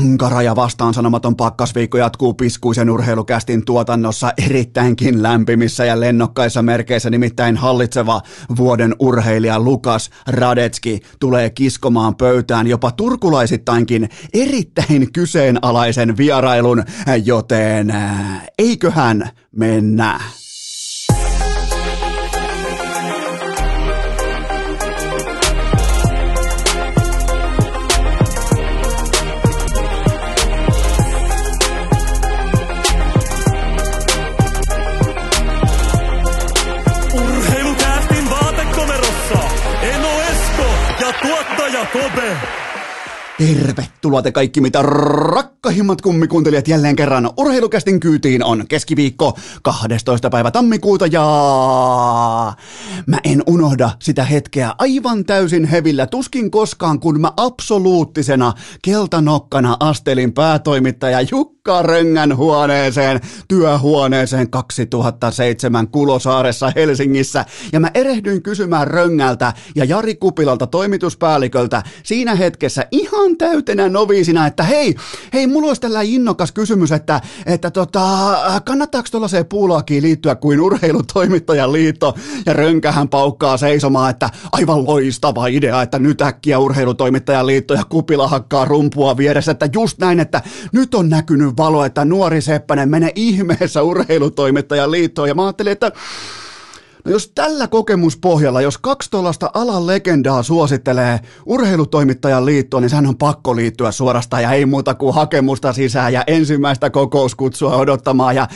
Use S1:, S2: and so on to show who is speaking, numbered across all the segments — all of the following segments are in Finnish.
S1: Ankara ja vastaan sanomaton pakkasviikko jatkuu piskuisen urheilukästin tuotannossa erittäinkin lämpimissä ja lennokkaissa merkeissä, nimittäin hallitseva vuoden urheilija Lukas Radetski tulee kiskomaan pöytään jopa turkulaisittainkin erittäin kyseenalaisen vierailun, joten eiköhän mennä. Kobe. Tervetuloa te kaikki mitä rakkahimmat kummikuuntelijat jälleen kerran urheilukästin kyytiin on keskiviikko 12. päivä tammikuuta ja mä en unohda sitä hetkeä aivan täysin hevillä tuskin koskaan kun mä absoluuttisena keltanokkana astelin päätoimittaja Jukka Röngän huoneeseen, työhuoneeseen 2007 Kulosaaressa Helsingissä. Ja mä erehdyin kysymään Röngältä ja Jari Kupilalta toimituspäälliköltä siinä hetkessä ihan täytenä noviisina, että hei, hei, mulla olisi tällä innokas kysymys, että, että tota, kannattaako tuollaiseen puulaakiin liittyä kuin urheilutoimittajan liitto? Ja Rönkähän paukkaa seisomaan, että aivan loistava idea, että nyt äkkiä urheilutoimittajan liitto ja Kupila hakkaa rumpua vieressä, että just näin, että nyt on näkynyt valo, että nuori Seppänen menee ihmeessä urheilutoimittajan liittoon. Ja mä ajattelin, että No jos tällä kokemuspohjalla, jos kaksi tuollaista alan legendaa suosittelee urheilutoimittajan liittoon, niin sehän on pakko liittyä suorastaan ja ei muuta kuin hakemusta sisään ja ensimmäistä kokouskutsua odottamaan. Ja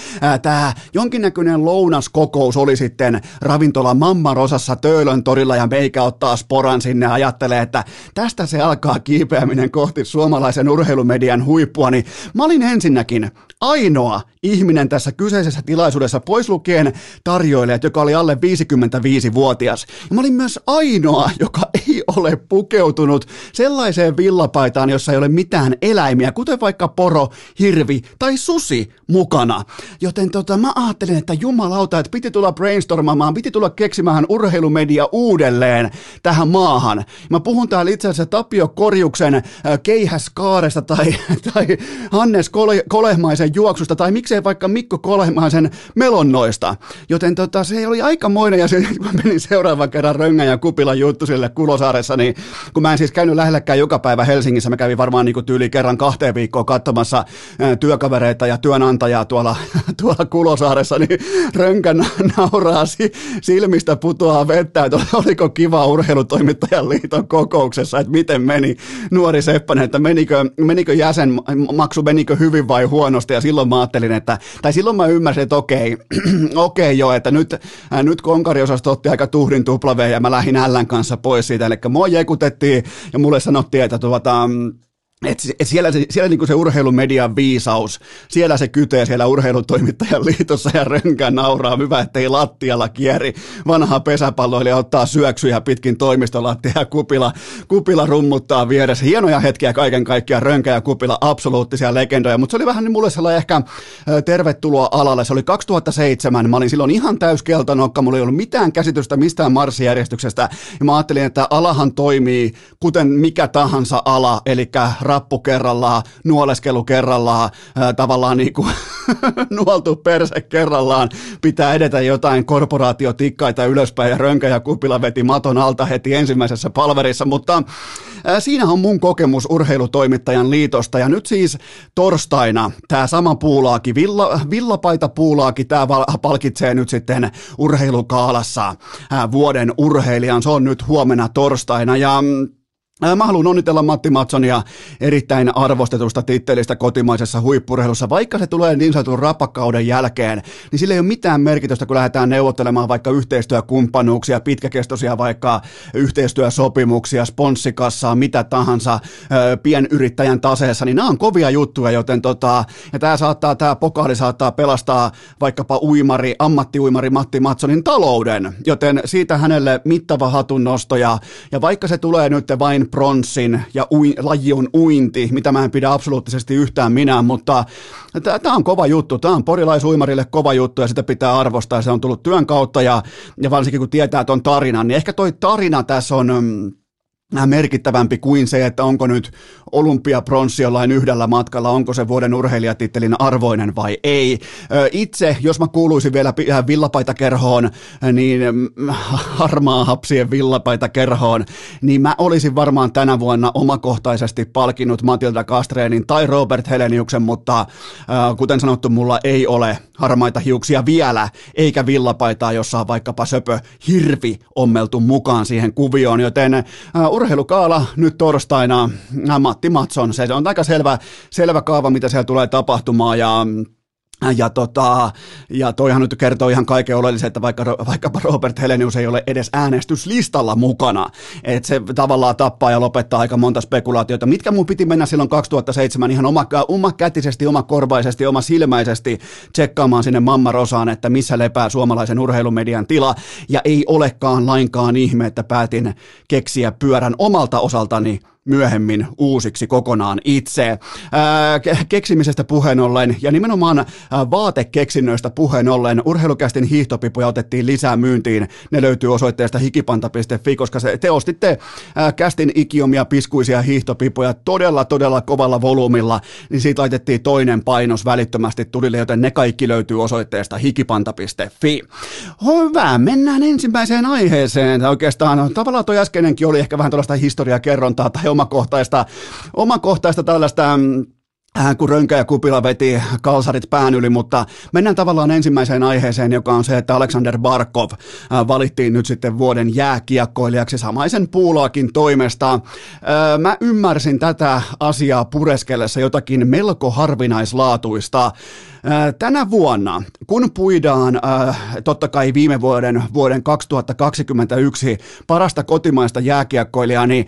S1: tämä jonkinnäköinen lounaskokous oli sitten ravintola Mammarosassa Töölön torilla ja meikä ottaa sporan sinne ajattelee, että tästä se alkaa kiipeäminen kohti suomalaisen urheilumedian huippua. Niin mä olin ensinnäkin ainoa ihminen tässä kyseisessä tilaisuudessa, pois lukien tarjoilijat, joka oli alle 55-vuotias. Ja mä olin myös ainoa, joka ei ole pukeutunut sellaiseen villapaitaan, jossa ei ole mitään eläimiä, kuten vaikka poro, hirvi tai susi mukana. Joten tota, mä ajattelin, että jumalauta, että piti tulla brainstormaamaan, piti tulla keksimään urheilumedia uudelleen tähän maahan. Mä puhun täällä itse asiassa Tapio Korjuksen keihäskaaresta tai, tai Hannes Kole, Kolehmaisen juoksusta tai miksei vaikka Mikko Kolehmaisen melonnoista. Joten tota, se oli aikamoinen ja kun mä menin seuraavan kerran Röngän ja Kupilan juttu sille Kulosaaressa, niin kun mä en siis käynyt lähellekään joka päivä Helsingissä, mä kävin varmaan niin tyyli kerran kahteen viikkoon katsomassa työkavereita ja työnantajaa tuolla, tuolla Kulosaaressa, niin Rönkän nauraa silmistä putoaa vettä, että oliko kiva urheilutoimittajan liiton kokouksessa, että miten meni nuori Seppänen, että menikö, menikö jäsenmaksu, menikö hyvin vai huonosti, ja silloin mä ajattelin, että, tai silloin mä ymmärsin, että okei, okei jo, että nyt, äh, nyt konkariosasto otti aika tuhdin tuplaveen ja mä lähdin Ällän kanssa pois siitä, eli mua jekutettiin ja mulle sanottiin, että tuota, et, siellä se, siellä niinku se urheilumedian viisaus, siellä se kytee siellä urheilutoimittajan liitossa ja rönkään nauraa. Hyvä, ettei lattialla kieri vanha pesäpalloilija ottaa syöksyjä pitkin toimistolattia ja kupila, kupila rummuttaa vieressä. Hienoja hetkiä kaiken kaikkiaan, rönkä ja kupila, absoluuttisia legendoja, mutta se oli vähän niin mulle sellainen ehkä tervetuloa alalle. Se oli 2007, mä olin silloin ihan täyskeltanokka, mulla ei ollut mitään käsitystä mistään marssijärjestyksestä ja mä ajattelin, että alahan toimii kuten mikä tahansa ala, eli rappu kerrallaan, nuoleskelu kerrallaan, ää, tavallaan niin kuin nuoltu perse kerrallaan, pitää edetä jotain korporaatiotikkaita ylöspäin ja Rönkä ja Kupila veti maton alta heti ensimmäisessä palverissa, mutta ää, siinä on mun kokemus urheilutoimittajan liitosta ja nyt siis torstaina tämä sama puulaaki, villa, villapaita puulaaki, tämä palkitsee nyt sitten urheilukaalassa ää, vuoden urheilijan, se on nyt huomenna torstaina ja mm, Mä haluan onnitella Matti Matsonia erittäin arvostetusta tittelistä kotimaisessa huippurheilussa. Vaikka se tulee niin sanotun rapakauden jälkeen, niin sillä ei ole mitään merkitystä, kun lähdetään neuvottelemaan vaikka yhteistyökumppanuuksia, pitkäkestoisia vaikka yhteistyösopimuksia, sponssikassaa, mitä tahansa pienyrittäjän taseessa, niin nämä on kovia juttuja, joten tota, ja tämä saattaa, tämä pokaali saattaa pelastaa vaikkapa uimari, ammattiuimari Matti Matsonin talouden, joten siitä hänelle mittava hatunnosto ja, ja vaikka se tulee nyt vain pronssin ja ui, laji on uinti, mitä mä en pidä absoluuttisesti yhtään minä, mutta tämä on kova juttu. Tämä on porilaisuimarille kova juttu ja sitä pitää arvostaa. Se on tullut työn kautta ja, ja varsinkin kun tietää tuon tarinan, niin ehkä toi tarina tässä on... Merkittävämpi kuin se, että onko nyt olympiapronssi jollain yhdellä matkalla, onko se vuoden urheilijatittelin arvoinen vai ei. Itse, jos mä kuuluisin vielä villapaitakerhoon, niin mm, harmaa hapsien villapaitakerhoon, niin mä olisin varmaan tänä vuonna omakohtaisesti palkinnut Matilda Kastreenin tai Robert Heleniuksen, mutta kuten sanottu, mulla ei ole harmaita hiuksia vielä, eikä villapaitaa, jossa on vaikkapa söpö hirvi ommeltu mukaan siihen kuvioon, joten urheilukaala nyt torstaina. Matti Matson, se on aika selvä, selvä kaava, mitä siellä tulee tapahtumaan ja ja, tota, ja toihan nyt kertoo ihan kaiken oleellisen, että vaikka, vaikkapa Robert Helenius ei ole edes äänestyslistalla mukana, että se tavallaan tappaa ja lopettaa aika monta spekulaatiota. Mitkä mun piti mennä silloin 2007 ihan oma, oma kätisesti, oma korvaisesti, oma silmäisesti tsekkaamaan sinne Mamma Rosaan, että missä lepää suomalaisen urheilumedian tila, ja ei olekaan lainkaan ihme, että päätin keksiä pyörän omalta osaltani myöhemmin uusiksi kokonaan itse. Ää, keksimisestä puheen ollen ja nimenomaan ää, vaatekeksinnöistä puheen ollen urheilukästin hiihtopipuja otettiin lisää myyntiin. Ne löytyy osoitteesta hikipanta.fi, koska se, te ostitte ää, kästin ikiomia piskuisia hiihtopipuja todella todella kovalla volyymilla, niin siitä laitettiin toinen painos välittömästi tulille, joten ne kaikki löytyy osoitteesta hikipanta.fi. Hyvä, mennään ensimmäiseen aiheeseen. Oikeastaan tavallaan toi äskeinenkin oli ehkä vähän tällaista historiakerrontaa tai omakohtaista, omakohtaista tällaista mm, äh, kun Rönkä ja Kupila veti kalsarit pään yli, mutta mennään tavallaan ensimmäiseen aiheeseen, joka on se, että Alexander Barkov äh, valittiin nyt sitten vuoden jääkiekkoilijaksi samaisen puulaakin toimesta. Äh, mä ymmärsin tätä asiaa pureskellessa jotakin melko harvinaislaatuista. Tänä vuonna, kun puidaan totta kai viime vuoden, vuoden 2021 parasta kotimaista jääkiekkoilijaa, niin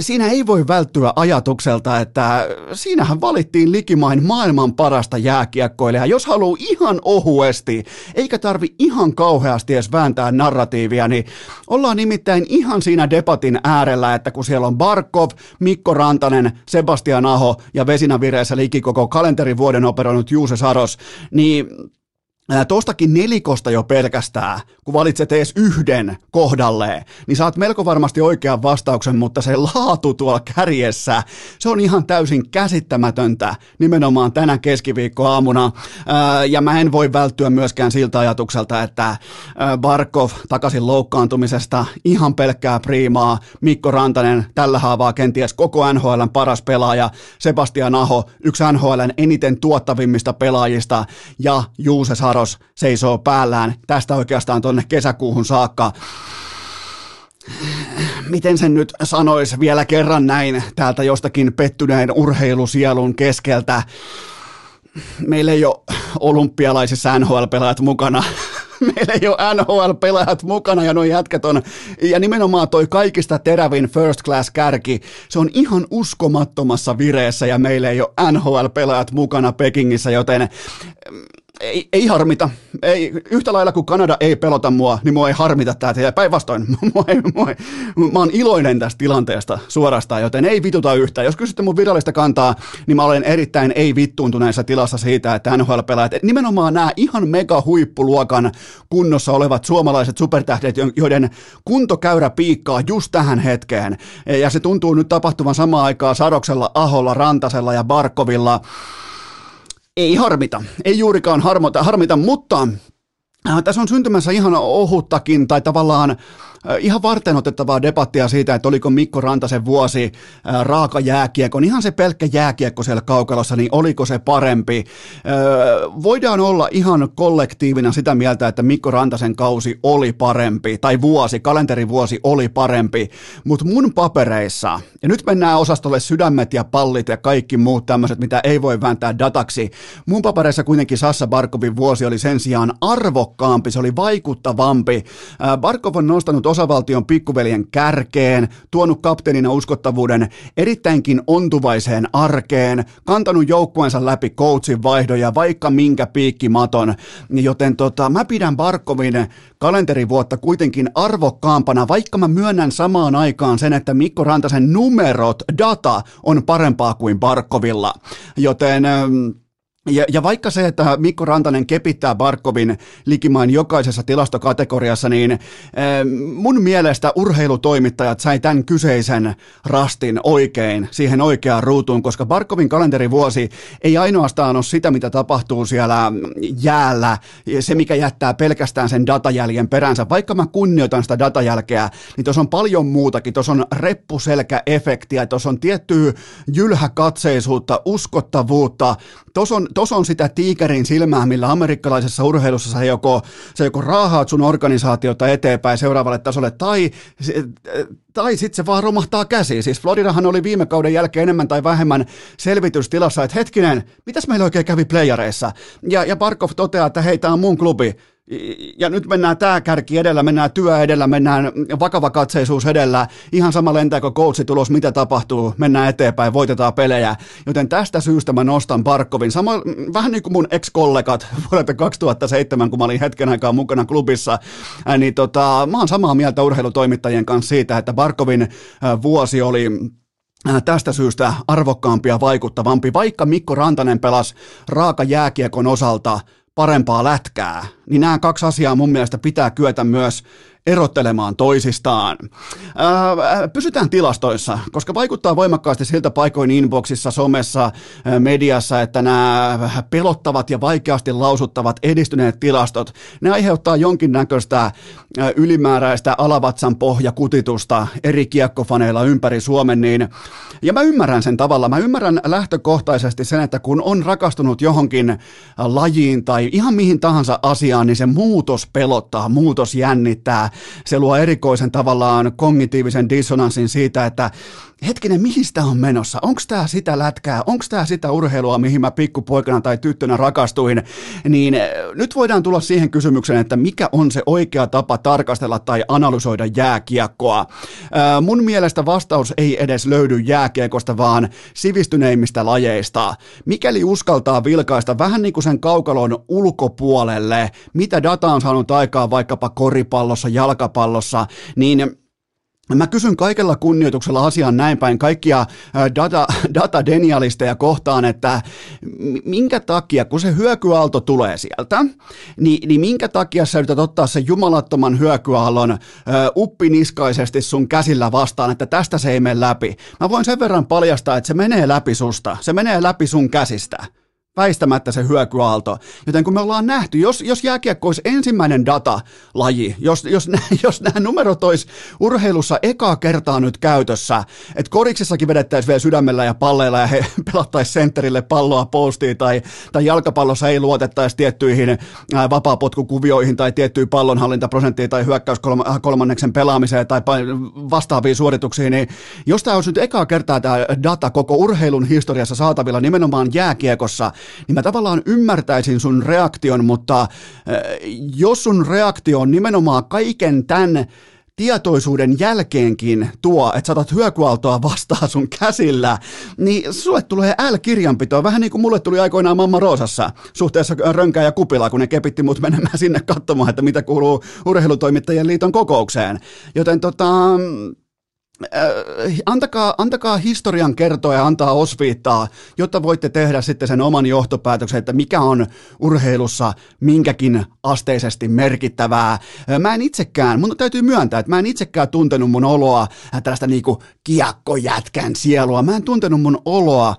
S1: siinä ei voi välttyä ajatukselta, että siinähän valittiin likimain maailman parasta jääkiekkoilijaa. Jos haluaa ihan ohuesti, eikä tarvi ihan kauheasti edes vääntää narratiivia, niin ollaan nimittäin ihan siinä debatin äärellä, että kun siellä on Barkov, Mikko Rantanen, Sebastian Aho ja vesinavireessä liki koko kalenterivuoden operoinut Juuse Saros, niin Tuostakin nelikosta jo pelkästään, kun valitset edes yhden kohdalleen, niin saat melko varmasti oikean vastauksen, mutta se laatu tuolla kärjessä, se on ihan täysin käsittämätöntä nimenomaan tänä keskiviikkoaamuna. Ja mä en voi välttyä myöskään siltä ajatukselta, että Barkov takaisin loukkaantumisesta ihan pelkkää priimaa, Mikko Rantanen tällä haavaa kenties koko NHLn paras pelaaja, Sebastian Aho, yksi NHLn eniten tuottavimmista pelaajista ja Juuse Saro Saros seisoo päällään tästä oikeastaan tuonne kesäkuuhun saakka. Miten sen nyt sanois vielä kerran näin täältä jostakin pettyneen urheilusielun keskeltä? Meillä ei ole olympialaisissa NHL-pelaajat mukana meillä ei ole NHL-pelaajat mukana ja nuo jätkät on, ja nimenomaan toi kaikista terävin first class kärki, se on ihan uskomattomassa vireessä ja meillä ei ole NHL-pelaajat mukana Pekingissä, joten ei, ei harmita. Ei, yhtä lailla kuin Kanada ei pelota mua, niin mua ei harmita tämä. Ja päinvastoin, ei, mä oon iloinen tästä tilanteesta suorastaan, joten ei vituta yhtään. Jos kysytte mun virallista kantaa, niin mä olen erittäin ei vittuuntuneessa tilassa siitä, että NHL-pelaajat, nimenomaan nämä ihan mega huippuluokan kunnossa olevat suomalaiset supertähdet, joiden kuntokäyrä piikkaa just tähän hetkeen. Ja se tuntuu nyt tapahtuvan samaan aikaan Sadoksella, Aholla, Rantasella ja Barkovilla ei harmita, ei juurikaan harmita, harmita mutta äh, tässä on syntymässä ihan ohuttakin tai tavallaan ihan varten otettavaa debattia siitä, että oliko Mikko Rantasen vuosi raaka jääkiekko, niin ihan se pelkkä jääkiekko siellä kaukalossa, niin oliko se parempi? Voidaan olla ihan kollektiivina sitä mieltä, että Mikko Rantasen kausi oli parempi, tai vuosi, kalenterivuosi oli parempi, mutta mun papereissa, ja nyt mennään osastolle sydämet ja pallit ja kaikki muut tämmöiset, mitä ei voi vääntää dataksi, mun papereissa kuitenkin Sassa Barkovin vuosi oli sen sijaan arvokkaampi, se oli vaikuttavampi. Barkov on nostanut osavaltion pikkuveljen kärkeen, tuonut kapteenina uskottavuuden erittäinkin ontuvaiseen arkeen, kantanut joukkueensa läpi coachin vaihdoja, vaikka minkä piikkimaton, joten tota, mä pidän Barkovin kalenterivuotta kuitenkin arvokkaampana, vaikka mä myönnän samaan aikaan sen, että Mikko Rantasen numerot, data on parempaa kuin Barkovilla, joten ähm, ja, ja vaikka se, että Mikko Rantanen kepittää Barkovin likimain jokaisessa tilastokategoriassa, niin äh, mun mielestä urheilutoimittajat sai tämän kyseisen rastin oikein siihen oikeaan ruutuun, koska Barkovin kalenterivuosi ei ainoastaan ole sitä, mitä tapahtuu siellä jäällä, se mikä jättää pelkästään sen datajäljen peränsä. Vaikka mä kunnioitan sitä datajälkeä, niin tuossa on paljon muutakin. Tuossa on reppuselkäefektiä, tuossa on tiettyä jylhäkatseisuutta, uskottavuutta, tuossa on tos on sitä tiikerin silmää, millä amerikkalaisessa urheilussa sä joko, sä joko raahaat sun organisaatiota eteenpäin seuraavalle tasolle, tai, tai sitten se vaan romahtaa käsiin. Siis Floridahan oli viime kauden jälkeen enemmän tai vähemmän selvitystilassa, että hetkinen, mitäs meillä oikein kävi playareissa? Ja, ja Barkov toteaa, että hei, tämä on mun klubi, ja nyt mennään tämä kärki edellä, mennään työ edellä, mennään vakava katseisuus edellä, ihan sama lentääkö coachi tulos, mitä tapahtuu, mennään eteenpäin, voitetaan pelejä. Joten tästä syystä mä nostan Barkovin. Sama, vähän niin kuin mun ex-kollegat vuodelta 2007, kun mä olin hetken aikaa mukana klubissa, niin tota, mä oon samaa mieltä urheilutoimittajien kanssa siitä, että Barkovin vuosi oli tästä syystä arvokkaampi ja vaikuttavampi, vaikka Mikko Rantanen pelasi raaka jääkiekon osalta parempaa lätkää, niin nämä kaksi asiaa mun mielestä pitää kyetä myös erottelemaan toisistaan. Ää, pysytään tilastoissa, koska vaikuttaa voimakkaasti siltä paikoin inboxissa, somessa, mediassa, että nämä pelottavat ja vaikeasti lausuttavat edistyneet tilastot, ne aiheuttaa jonkinnäköistä ylimääräistä alavatsan pohjakutitusta eri kiekkofaneilla ympäri Suomen, niin, ja mä ymmärrän sen tavalla, mä ymmärrän lähtökohtaisesti sen, että kun on rakastunut johonkin lajiin tai ihan mihin tahansa asiaan, niin se muutos pelottaa, muutos jännittää, se luo erikoisen tavallaan kognitiivisen dissonanssin siitä, että hetkinen, mihin sitä on menossa? Onko tämä sitä lätkää? Onko tämä sitä urheilua, mihin mä pikkupoikana tai tyttönä rakastuin? Niin eh, nyt voidaan tulla siihen kysymykseen, että mikä on se oikea tapa tarkastella tai analysoida jääkiekkoa. Ää, mun mielestä vastaus ei edes löydy jääkiekosta, vaan sivistyneimmistä lajeista. Mikäli uskaltaa vilkaista vähän niin kuin sen kaukalon ulkopuolelle, mitä data on saanut aikaa vaikkapa koripallossa, jalkapallossa, niin Mä kysyn kaikella kunnioituksella asian näin päin kaikkia data, datadenialisteja kohtaan, että minkä takia, kun se hyökyaalto tulee sieltä, niin, niin minkä takia sä yrität ottaa sen jumalattoman hyökyaallon ö, uppiniskaisesti sun käsillä vastaan, että tästä se ei mene läpi. Mä voin sen verran paljastaa, että se menee läpi susta, se menee läpi sun käsistä väistämättä se hyökyaalto. Joten kun me ollaan nähty, jos, jos jääkiekko olisi ensimmäinen datalaji, jos, jos, jos nämä numerot olisi urheilussa ekaa kertaa nyt käytössä, että koriksessakin vedettäisiin vielä sydämellä ja palleilla ja he pelattaisiin sentterille palloa postiin tai, tai jalkapallossa ei luotettaisi tiettyihin vapaapotkukuvioihin tai tiettyihin pallonhallintaprosenttiin tai hyökkäys kolmanneksen pelaamiseen tai vastaaviin suorituksiin, niin jos tämä olisi nyt ekaa kertaa tämä data koko urheilun historiassa saatavilla nimenomaan jääkiekossa, niin mä tavallaan ymmärtäisin sun reaktion, mutta jos sun reaktio on nimenomaan kaiken tämän tietoisuuden jälkeenkin tuo, että saatat hyökyaaltoa vastaan sun käsillä, niin sulle tulee L-kirjanpito, vähän niin kuin mulle tuli aikoinaan Mamma Roosassa suhteessa Rönkää ja Kupila, kun ne kepitti mut menemään sinne katsomaan, että mitä kuuluu Urheilutoimittajien liiton kokoukseen. Joten tota, Äh, antakaa, antakaa historian kertoa ja antaa osviittaa, jotta voitte tehdä sitten sen oman johtopäätöksen, että mikä on urheilussa minkäkin asteisesti merkittävää. Äh, mä en itsekään, mun täytyy myöntää, että mä en itsekään tuntenut mun oloa äh, tällaista niinku kiekkojätkän sielua. Mä en tuntenut mun oloa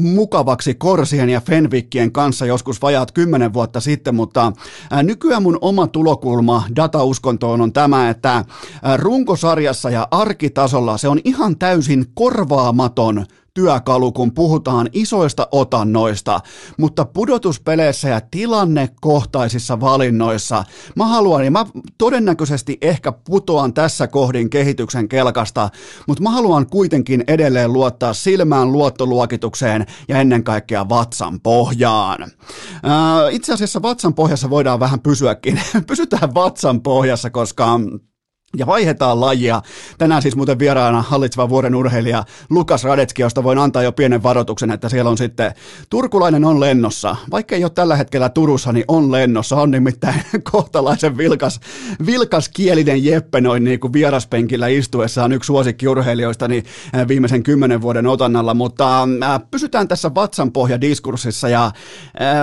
S1: mukavaksi Korsien ja Fenvikkien kanssa joskus vajaat kymmenen vuotta sitten, mutta nykyään mun oma tulokulma datauskontoon on tämä, että runkosarjassa ja arkitasolla se on ihan täysin korvaamaton työkalu, kun puhutaan isoista otannoista, mutta pudotuspeleissä ja tilannekohtaisissa valinnoissa mä haluan, ja mä todennäköisesti ehkä putoan tässä kohdin kehityksen kelkasta, mutta mä haluan kuitenkin edelleen luottaa silmään luottoluokitukseen ja ennen kaikkea vatsan pohjaan. Ää, itse asiassa vatsan pohjassa voidaan vähän pysyäkin. Pysytään vatsan pohjassa, koska ja vaihdetaan lajia. Tänään siis muuten vieraana hallitseva vuoden urheilija Lukas Radetski, josta voin antaa jo pienen varoituksen, että siellä on sitten turkulainen on lennossa. Vaikka ei ole tällä hetkellä Turussa, niin on lennossa. On nimittäin kohtalaisen vilkas, vilkas kielinen Jeppe noin niin kuin vieraspenkillä istuessaan yksi suosikkiurheilijoista niin viimeisen kymmenen vuoden otannalla. Mutta pysytään tässä vatsanpohja-diskurssissa ja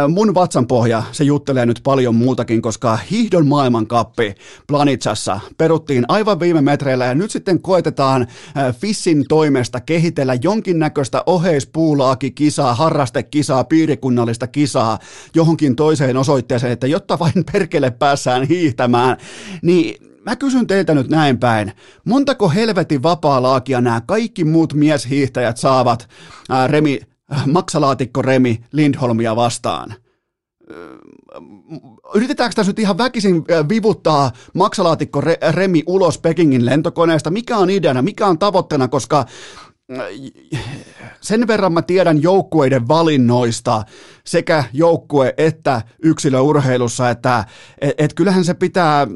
S1: mun vatsanpohja, se juttelee nyt paljon muutakin, koska hiihdon maailmankappi Planitsassa peruttiin tehtiin aivan viime metreillä ja nyt sitten koetetaan äh, Fissin toimesta kehitellä jonkinnäköistä oheispuulaakikisaa, harrastekisaa, piirikunnallista kisaa johonkin toiseen osoitteeseen, että jotta vain perkele päässään hiihtämään, niin mä kysyn teiltä nyt näin päin. Montako helvetin vapaa-laakia nämä kaikki muut mieshiihtäjät saavat ää, Remi, äh, maksalaatikko Remi Lindholmia vastaan? Yritetäänkö tässä nyt ihan väkisin vivuttaa maksalaatikko Remi ulos Pekingin lentokoneesta? Mikä on ideana, mikä on tavoitteena, koska sen verran mä tiedän joukkueiden valinnoista sekä joukkue- että yksilöurheilussa, että et, et kyllähän se pitää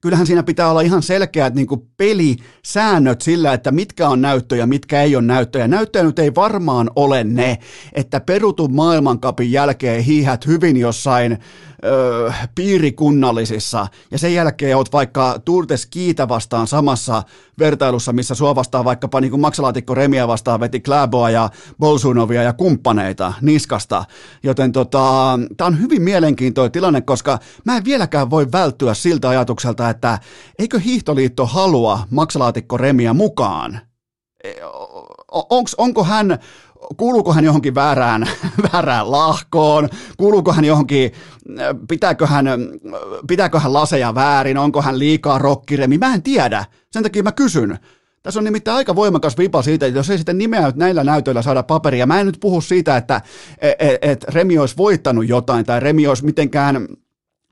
S1: kyllähän siinä pitää olla ihan selkeät niin kuin pelisäännöt sillä, että mitkä on näyttöjä, mitkä ei ole näyttöjä. Näyttöjä nyt ei varmaan ole ne, että perutun maailmankapin jälkeen hiihät hyvin jossain ö, piirikunnallisissa ja sen jälkeen oot vaikka Tour de Skiitä vastaan samassa vertailussa, missä sua vastaan vaikkapa niin kuin maksalaatikko Remiä vastaan veti Kläboa ja Bolsunovia ja kumppaneita niskasta. Joten tota, tämä on hyvin mielenkiintoinen tilanne, koska mä en vieläkään voi välttyä siltä ajatukselta, että eikö Hiihtoliitto halua maksalaatikko Remiä mukaan? E, onks, onko hän kuuluuko hän johonkin väärään, väärään lahkoon, kuuluuko hän johonkin, pitääkö hän, pitääkö hän laseja väärin, onko hän liikaa rokkiremi, mä en tiedä, sen takia mä kysyn. Tässä on nimittäin aika voimakas vipa siitä, että jos ei sitten nimeä näillä näytöillä saada paperia, mä en nyt puhu siitä, että et, et, et Remi olisi voittanut jotain tai Remi olisi mitenkään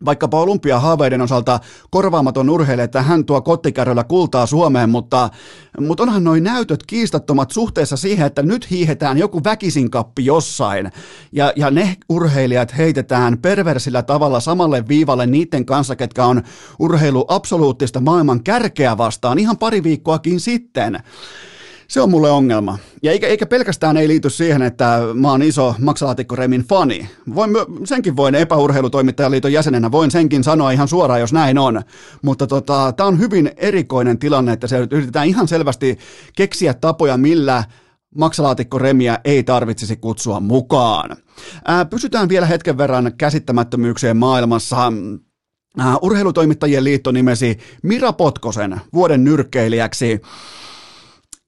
S1: vaikkapa olympiahaaveiden osalta korvaamaton urheilija, että hän tuo kottikärryllä kultaa Suomeen, mutta, mutta onhan noin näytöt kiistattomat suhteessa siihen, että nyt hiihetään joku väkisinkappi jossain, ja, ja ne urheilijat heitetään perversillä tavalla samalle viivalle niiden kanssa, ketkä on urheilu absoluuttista maailman kärkeä vastaan ihan pari viikkoakin sitten. Se on mulle ongelma. Ja eikä, eikä pelkästään ei liity siihen, että mä oon iso maksalaatikkoremin fani. Voin, senkin voin epäurheilutoimittajaliiton jäsenenä, voin senkin sanoa ihan suoraan, jos näin on. Mutta tota, tämä on hyvin erikoinen tilanne, että se yritetään ihan selvästi keksiä tapoja, millä maksalaatikkoremiä ei tarvitsisi kutsua mukaan. Ää, pysytään vielä hetken verran käsittämättömyyksien maailmassa. Urheilutoimittajien liitto nimesi Mira Potkosen vuoden nyrkkeilijäksi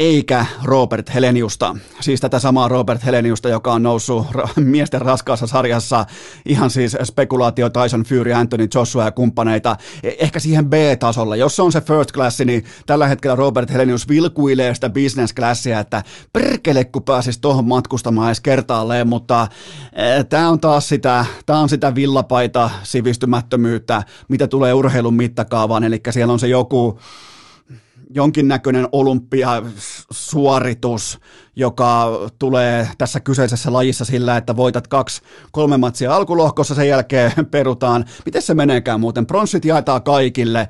S1: eikä Robert Heleniusta. Siis tätä samaa Robert Heleniusta, joka on noussut miesten raskaassa sarjassa ihan siis spekulaatio Tyson Fury, Anthony Joshua ja kumppaneita e- ehkä siihen B-tasolla. Jos se on se first class, niin tällä hetkellä Robert Helenius vilkuilee sitä business classia, että perkele kun pääsis tuohon matkustamaan edes kertaalleen, mutta e, tämä on taas sitä, tää on sitä villapaita sivistymättömyyttä, mitä tulee urheilun mittakaavaan, eli siellä on se joku jonkinnäköinen olympiasuoritus, joka tulee tässä kyseisessä lajissa sillä, että voitat kaksi, kolme matsia alkulohkossa, sen jälkeen perutaan. Miten se meneekään muuten? Pronssit jaetaan kaikille,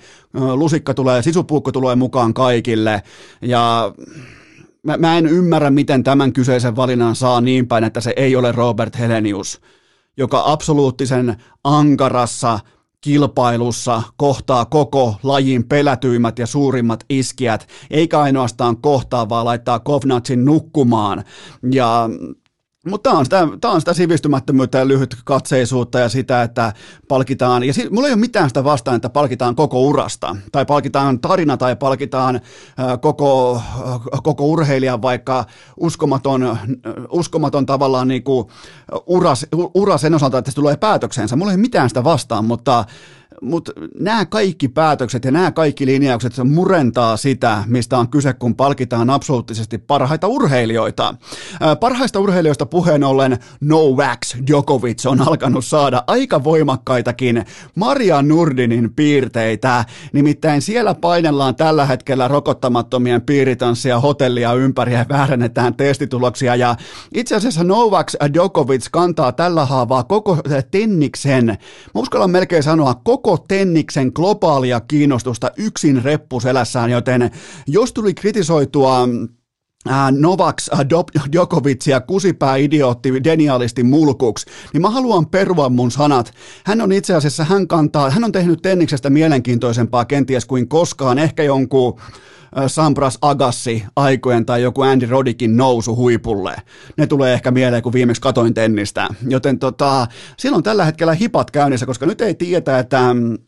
S1: lusikka tulee, sisupuukko tulee mukaan kaikille, ja mä, mä en ymmärrä, miten tämän kyseisen valinnan saa niin päin, että se ei ole Robert Helenius, joka absoluuttisen ankarassa kilpailussa kohtaa koko lajin pelätyimmät ja suurimmat iskijät, eikä ainoastaan kohtaa, vaan laittaa Kovnatsin nukkumaan. Ja mutta tämä on, tämä on sitä sivistymättömyyttä ja lyhyt katseisuutta ja sitä, että palkitaan, ja si, mulla ei ole mitään sitä vastaan, että palkitaan koko urasta, tai palkitaan tarina, tai palkitaan äh, koko, äh, koko urheilijan vaikka uskomaton, äh, uskomaton tavallaan niin kuin uras, ura sen osalta, että se tulee päätöksensä. Mulla ei ole mitään sitä vastaan, mutta mutta nämä kaikki päätökset ja nämä kaikki linjaukset murentaa sitä, mistä on kyse, kun palkitaan absoluuttisesti parhaita urheilijoita. Parhaista urheilijoista puheen ollen Novak Djokovic on alkanut saada aika voimakkaitakin Maria Nurdinin piirteitä. Nimittäin siellä painellaan tällä hetkellä rokottamattomien piiritanssia hotellia ympäri ja väärennetään testituloksia. Ja itse asiassa Novak Djokovic kantaa tällä haavaa koko tenniksen, mä uskallan melkein sanoa koko koko tenniksen globaalia kiinnostusta yksin reppuselässään, joten jos tuli kritisoitua Novaks Djokovicia kusipää idiootti denialisti mulkuksi, niin mä haluan perua mun sanat. Hän on itse asiassa, hän kantaa, hän on tehnyt tenniksestä mielenkiintoisempaa kenties kuin koskaan, ehkä jonkun Sampras Agassi aikojen tai joku Andy Rodikin nousu huipulle. Ne tulee ehkä mieleen, kun viimeksi katoin tennistä. Joten tota, silloin tällä hetkellä hipat käynnissä, koska nyt ei tiedä, että mm,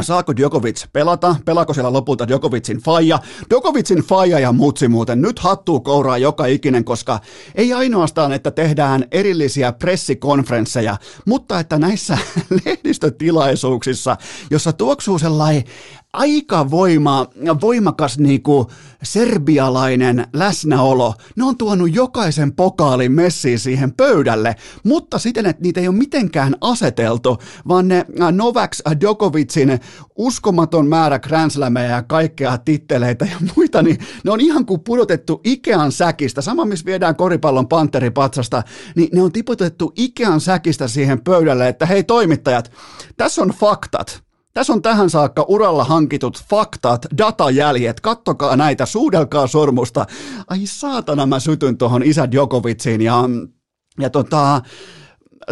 S1: Saako Djokovic pelata? Pelaako siellä lopulta Djokovicin faija? Djokovicin faija ja mutsi muuten nyt hattuu kouraa joka ikinen, koska ei ainoastaan, että tehdään erillisiä pressikonferensseja, mutta että näissä lehdistötilaisuuksissa, jossa tuoksuu sellainen aika voima, voimakas niinku serbialainen läsnäolo. Ne on tuonut jokaisen pokaalin messiin siihen pöydälle, mutta siten, että niitä ei ole mitenkään aseteltu, vaan ne Novak Djokovicin uskomaton määrä Grand ja kaikkea titteleitä ja muita, niin ne on ihan kuin pudotettu Ikean säkistä. Sama, missä viedään koripallon panteripatsasta, niin ne on tiputettu Ikean säkistä siihen pöydälle, että hei toimittajat, tässä on faktat. Tässä on tähän saakka uralla hankitut faktat, datajäljet, kattokaa näitä, suudelkaa sormusta. Ai saatana, mä sytyn tuohon isä Djokovicin ja, ja tota,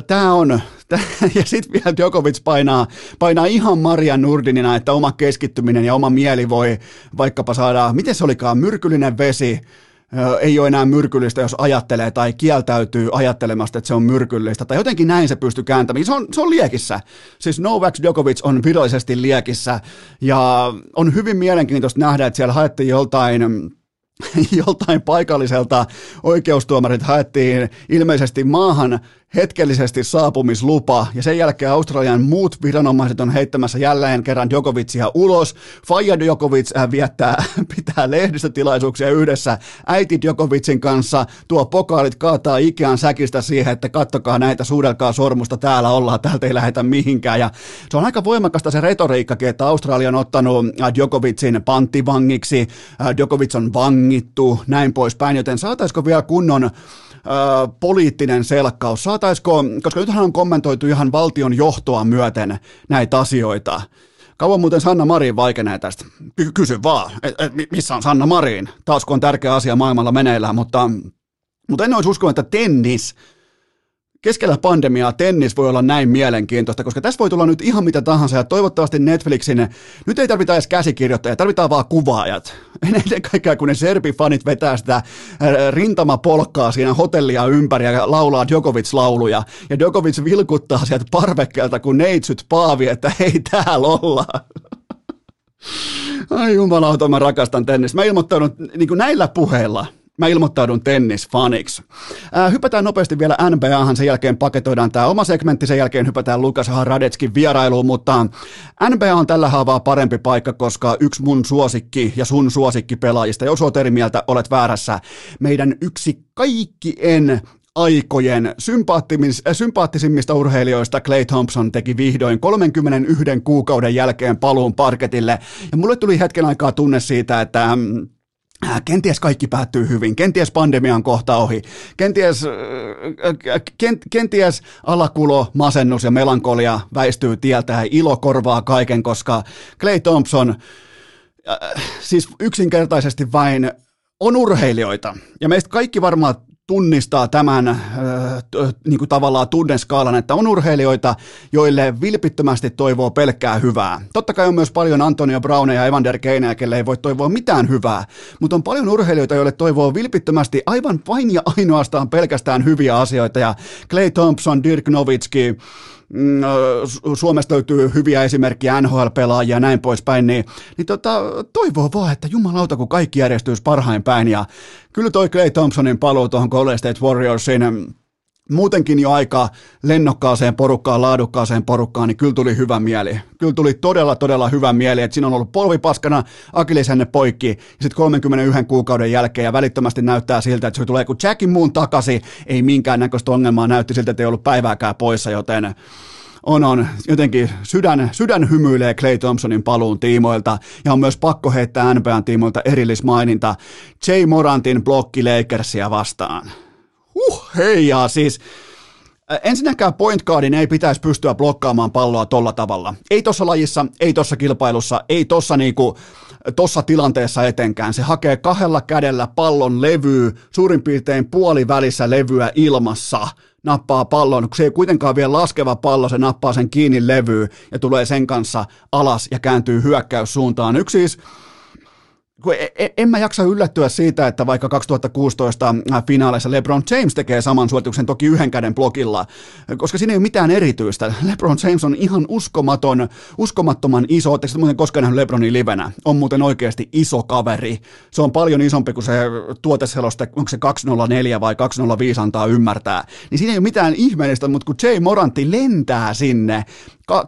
S1: tämä on, ja sitten vielä Djokovic painaa, painaa ihan Maria Nurdinina, että oma keskittyminen ja oma mieli voi vaikkapa saada, miten se olikaan, myrkyllinen vesi, ei ole enää myrkyllistä, jos ajattelee tai kieltäytyy ajattelemasta, että se on myrkyllistä, tai jotenkin näin se pystyy kääntämään. Se on, se on liekissä. Siis Novak Djokovic on virallisesti liekissä, ja on hyvin mielenkiintoista nähdä, että siellä haettiin joltain joltain paikalliselta oikeustuomarit haettiin ilmeisesti maahan hetkellisesti saapumislupa ja sen jälkeen Australian muut viranomaiset on heittämässä jälleen kerran Djokovicia ulos. Faija Djokovic äh, viettää, pitää lehdistötilaisuuksia yhdessä äiti Djokovicin kanssa, tuo pokaalit kaataa Ikean säkistä siihen, että kattokaa näitä, suudelkaa sormusta, täällä ollaan, täältä ei lähetä mihinkään. Ja se on aika voimakasta se retoriikkakin, että Australia on ottanut äh, Djokovicin panttivangiksi, äh, Djokovic on vangittu, näin poispäin, joten saataisiko vielä kunnon poliittinen selkkaus? Saataisiko, koska nythän on kommentoitu ihan valtion johtoa myöten näitä asioita. Kauan muuten Sanna Marin vaikenee tästä? Kysy vaan, et, et, missä on Sanna Marin? Taas kun on tärkeä asia maailmalla meneillään, mutta, mutta en olisi uskonut, että tennis keskellä pandemiaa tennis voi olla näin mielenkiintoista, koska tässä voi tulla nyt ihan mitä tahansa ja toivottavasti Netflixin, nyt ei tarvita edes käsikirjoittajia, tarvitaan vaan kuvaajat. Ennen kaikkea kun ne serbifanit vetää sitä äh, rintamapolkkaa siinä hotellia ympäri ja laulaa Djokovic-lauluja ja Djokovic vilkuttaa sieltä parvekkeelta kun neitsyt paavi, että hei täällä ollaan. Ai jumalauta, mä rakastan tennis. Mä ilmoittanut niin näillä puheilla – Mä ilmoittaudun tennisfaniksi. Ää, hypätään nopeasti vielä NBAhan, sen jälkeen paketoidaan tämä oma segmentti, sen jälkeen hypätään Lukas Radetskin vierailuun, mutta NBA on tällä haavaa parempi paikka, koska yksi mun suosikki ja sun suosikki pelaajista, jos olet eri mieltä, olet väärässä. Meidän yksi kaikkien aikojen sympaattisimmista urheilijoista Clay Thompson teki vihdoin 31 kuukauden jälkeen paluun parketille. Ja mulle tuli hetken aikaa tunne siitä, että mm, Äh, kenties kaikki päättyy hyvin, kenties pandemian kohta ohi, kenties, äh, kent, kenties alakulo, masennus ja melankolia väistyy tieltä ja ilo korvaa kaiken, koska Clay Thompson äh, siis yksinkertaisesti vain on urheilijoita. Ja meistä kaikki varmaan tunnistaa tämän äh, niin kuin tavallaan tunneskaalan, että on urheilijoita, joille vilpittömästi toivoo pelkkää hyvää. Totta kai on myös paljon Antonio Brown ja Evander Keinä, kelle ei voi toivoa mitään hyvää, mutta on paljon urheilijoita, joille toivoo vilpittömästi aivan vain ja ainoastaan pelkästään hyviä asioita, ja Clay Thompson, Dirk Nowitzki, Suomesta löytyy hyviä esimerkkejä NHL-pelaajia ja näin poispäin, niin, niin tota, toivoo vaan, että jumalauta, kun kaikki järjestyisi parhain päin. Ja kyllä toi Clay Thompsonin paluu tuohon Golden State Warriorsin muutenkin jo aika lennokkaaseen porukkaan, laadukkaaseen porukkaan, niin kyllä tuli hyvä mieli. Kyllä tuli todella, todella hyvä mieli, että siinä on ollut polvipaskana, akilishänne poikki, ja sitten 31 kuukauden jälkeen, ja välittömästi näyttää siltä, että se tulee kuin Jackin muun takaisin, ei minkään näköistä ongelmaa, näytti siltä, että ei ollut päivääkään poissa, joten on, on jotenkin sydän, sydän hymyilee Clay Thompsonin paluun tiimoilta ja on myös pakko heittää NBAn tiimoilta erillismaininta Jay Morantin blokki Lakersia vastaan. Huh, hei ja siis Ensinnäkään point guardin ei pitäisi pystyä blokkaamaan palloa tolla tavalla. Ei tossa lajissa, ei tossa kilpailussa, ei tossa niinku, tossa tilanteessa etenkään. Se hakee kahdella kädellä pallon levyä, suurin piirtein puolivälissä levyä ilmassa nappaa pallon, kun se ei kuitenkaan vielä laskeva pallo, se nappaa sen kiinni levyyn ja tulee sen kanssa alas ja kääntyy hyökkäyssuuntaan. Yksi siis kun e, e, en mä jaksa yllättyä siitä, että vaikka 2016 äh, finaaleissa LeBron James tekee saman suorituksen toki yhden käden blokilla, koska siinä ei ole mitään erityistä. LeBron James on ihan uskomaton, uskomattoman iso. Oletteko muuten koskaan nähnyt LeBronin livenä? On muuten oikeasti iso kaveri. Se on paljon isompi kuin se tuoteseloste, onko se 204 vai 205 antaa ymmärtää. Niin siinä ei ole mitään ihmeellistä, mutta kun Jay Morantti lentää sinne,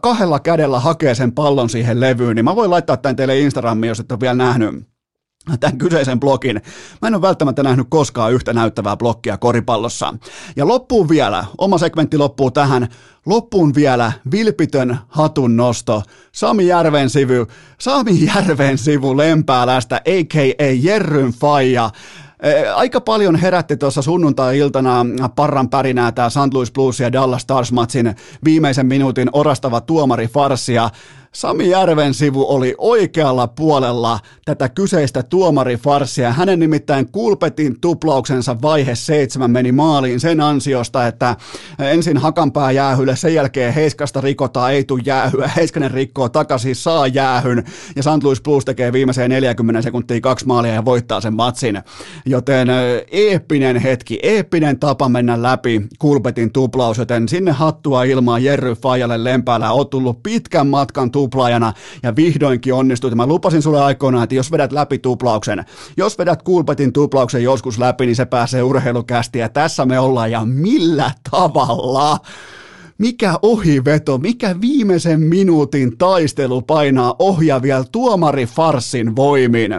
S1: kahdella kädellä hakee sen pallon siihen levyyn, niin mä voin laittaa tämän teille Instagramiin, jos et ole vielä nähnyt tämän kyseisen blogin. Mä en ole välttämättä nähnyt koskaan yhtä näyttävää blokkia koripallossa. Ja loppuun vielä, oma segmentti loppuu tähän, loppuun vielä vilpitön hatun nosto. Sami Järven sivu, Sami Järven sivu Lempäälästä, a.k.a. Jerryn Faija. Aika paljon herätti tuossa sunnuntai-iltana parran pärinää tämä St. Louis Blues ja Dallas Stars matsin viimeisen minuutin orastava tuomari Farsia. Sami Järven sivu oli oikealla puolella tätä kyseistä tuomarifarsia. Hänen nimittäin kulpetin tuplauksensa vaihe seitsemän meni maaliin sen ansiosta, että ensin Hakanpää jäähylle, sen jälkeen Heiskasta rikotaan, ei tule jäähyä, Heiskanen rikkoo takaisin, saa jäähyn ja St. Louis Blues tekee viimeiseen 40 sekuntia kaksi maalia ja voittaa sen matsin. Joten eeppinen hetki, eeppinen tapa mennä läpi kulpetin tuplaus, joten sinne hattua ilmaa Jerry Fajalle lempäällä on tullut pitkän matkan tuplaajana ja vihdoinkin onnistui. Mä lupasin sulle aikoinaan, että jos vedät läpi tuplauksen, jos vedät Kulpetin tuplauksen joskus läpi, niin se pääsee urheilukästi ja tässä me ollaan ja millä tavalla? Mikä ohiveto, mikä viimeisen minuutin taistelu painaa ohja vielä tuomari Farsin voimin.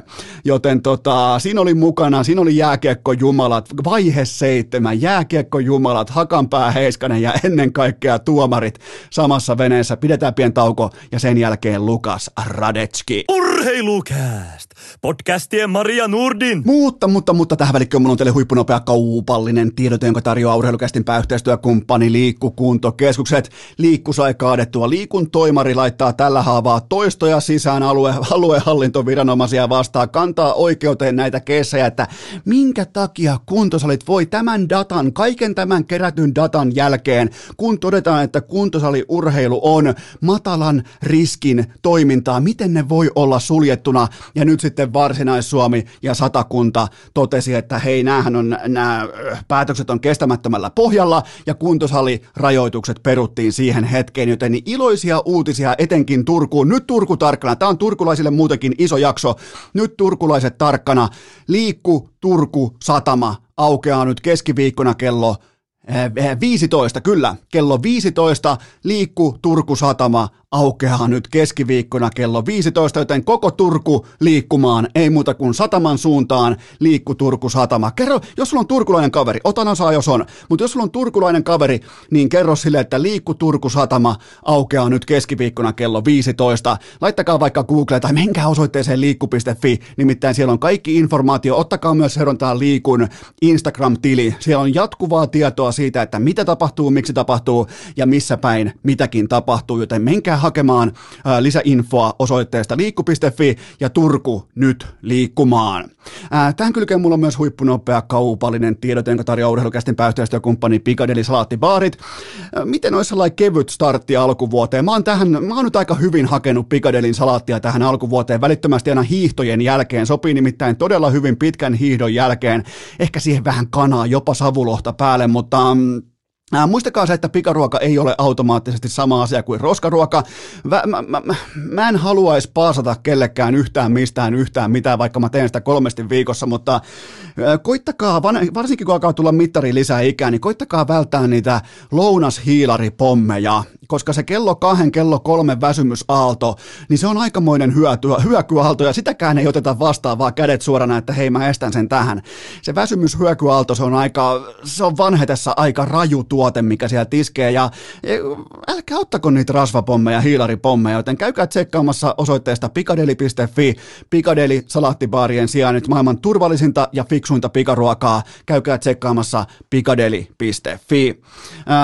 S1: Joten tota, siinä oli mukana, siinä oli jääkiekkojumalat, vaihe seitsemän, jääkiekkojumalat, Hakanpää Heiskanen ja ennen kaikkea tuomarit samassa veneessä. Pidetään pien tauko ja sen jälkeen Lukas Radetski.
S2: Urheilukääst! Podcastien Maria Nurdin.
S1: Mutta, mutta, mutta tähän välikköön mulla on teille huippunopea kaupallinen tiedote, jonka tarjoaa urheilukästin pääyhteistyökumppani Liikkukunto keskukset. Liikku sai kaadettua. Liikun toimari laittaa tällä haavaa toistoja sisään alue, aluehallintoviranomaisia vastaan. Kantaa oikeuteen näitä keissejä, että minkä takia kuntosalit voi tämän datan, kaiken tämän kerätyn datan jälkeen, kun todetaan, että kuntosaliurheilu on matalan riskin toimintaa, miten ne voi olla suljettuna. Ja nyt sitten Varsinais-Suomi ja Satakunta totesi, että hei, näähän on, nämä päätökset on kestämättömällä pohjalla ja peruttiin siihen hetkeen, joten iloisia uutisia etenkin Turkuun. Nyt Turku tarkkana, tämä on turkulaisille muutenkin iso jakso. Nyt turkulaiset tarkkana. Liikku Turku Satama aukeaa nyt keskiviikkona kello 15, kyllä, kello 15 liikku Turku Satama aukeaa nyt keskiviikkona kello 15, joten koko Turku liikkumaan, ei muuta kuin sataman suuntaan, liikku Turku satama. Kerro, jos sulla on turkulainen kaveri, otan osaa jos on, mutta jos sulla on turkulainen kaveri, niin kerro sille, että liikku Turku satama aukeaa nyt keskiviikkona kello 15. Laittakaa vaikka Google tai menkää osoitteeseen liikku.fi, nimittäin siellä on kaikki informaatio, ottakaa myös seurantaa liikun Instagram-tili, siellä on jatkuvaa tietoa siitä, että mitä tapahtuu, miksi tapahtuu ja missä päin mitäkin tapahtuu, joten menkää hakemaan ää, lisäinfoa osoitteesta liikku.fi ja Turku nyt liikkumaan. Ää, tähän kylkeen mulla on myös huippunopea kaupallinen tiedot, jonka tarjoaa urheilukästin pääyhteistyökumppani Piccadilly Salaattibaarit. Miten olisi sellainen kevyt startti alkuvuoteen? Mä oon, tähän, mä oon nyt aika hyvin hakenut Piccadillyn salaattia tähän alkuvuoteen välittömästi aina hiihtojen jälkeen. Sopii nimittäin todella hyvin pitkän hiihdon jälkeen. Ehkä siihen vähän kanaa, jopa savulohta päälle, mutta mm, Muistakaa se, että pikaruoka ei ole automaattisesti sama asia kuin roskaruoka. Mä, mä, mä, mä en haluaisi paasata kellekään yhtään mistään yhtään mitään, vaikka mä teen sitä kolmesti viikossa, mutta koittakaa, varsinkin kun alkaa tulla mittari lisää ikää, niin koittakaa välttää niitä lounashiilaripommeja. koska se kello kahden, kello kolmen väsymysaalto, niin se on aikamoinen hyöty, hyökyaalto, ja sitäkään ei oteta vastaan, vaan kädet suorana, että hei mä estän sen tähän. Se väsymyshyökyaalto, se on aika, se on vanhetessa aika raju tuote, mikä siellä tiskee, ja älkää ottako niitä rasvapommeja, hiilaripommeja, joten käykää tsekkaamassa osoitteesta pikadeli.fi, pikadeli salaattibaarien sijaan nyt maailman turvallisinta ja fiksuinta pikaruokaa, käykää tsekkaamassa pikadeli.fi.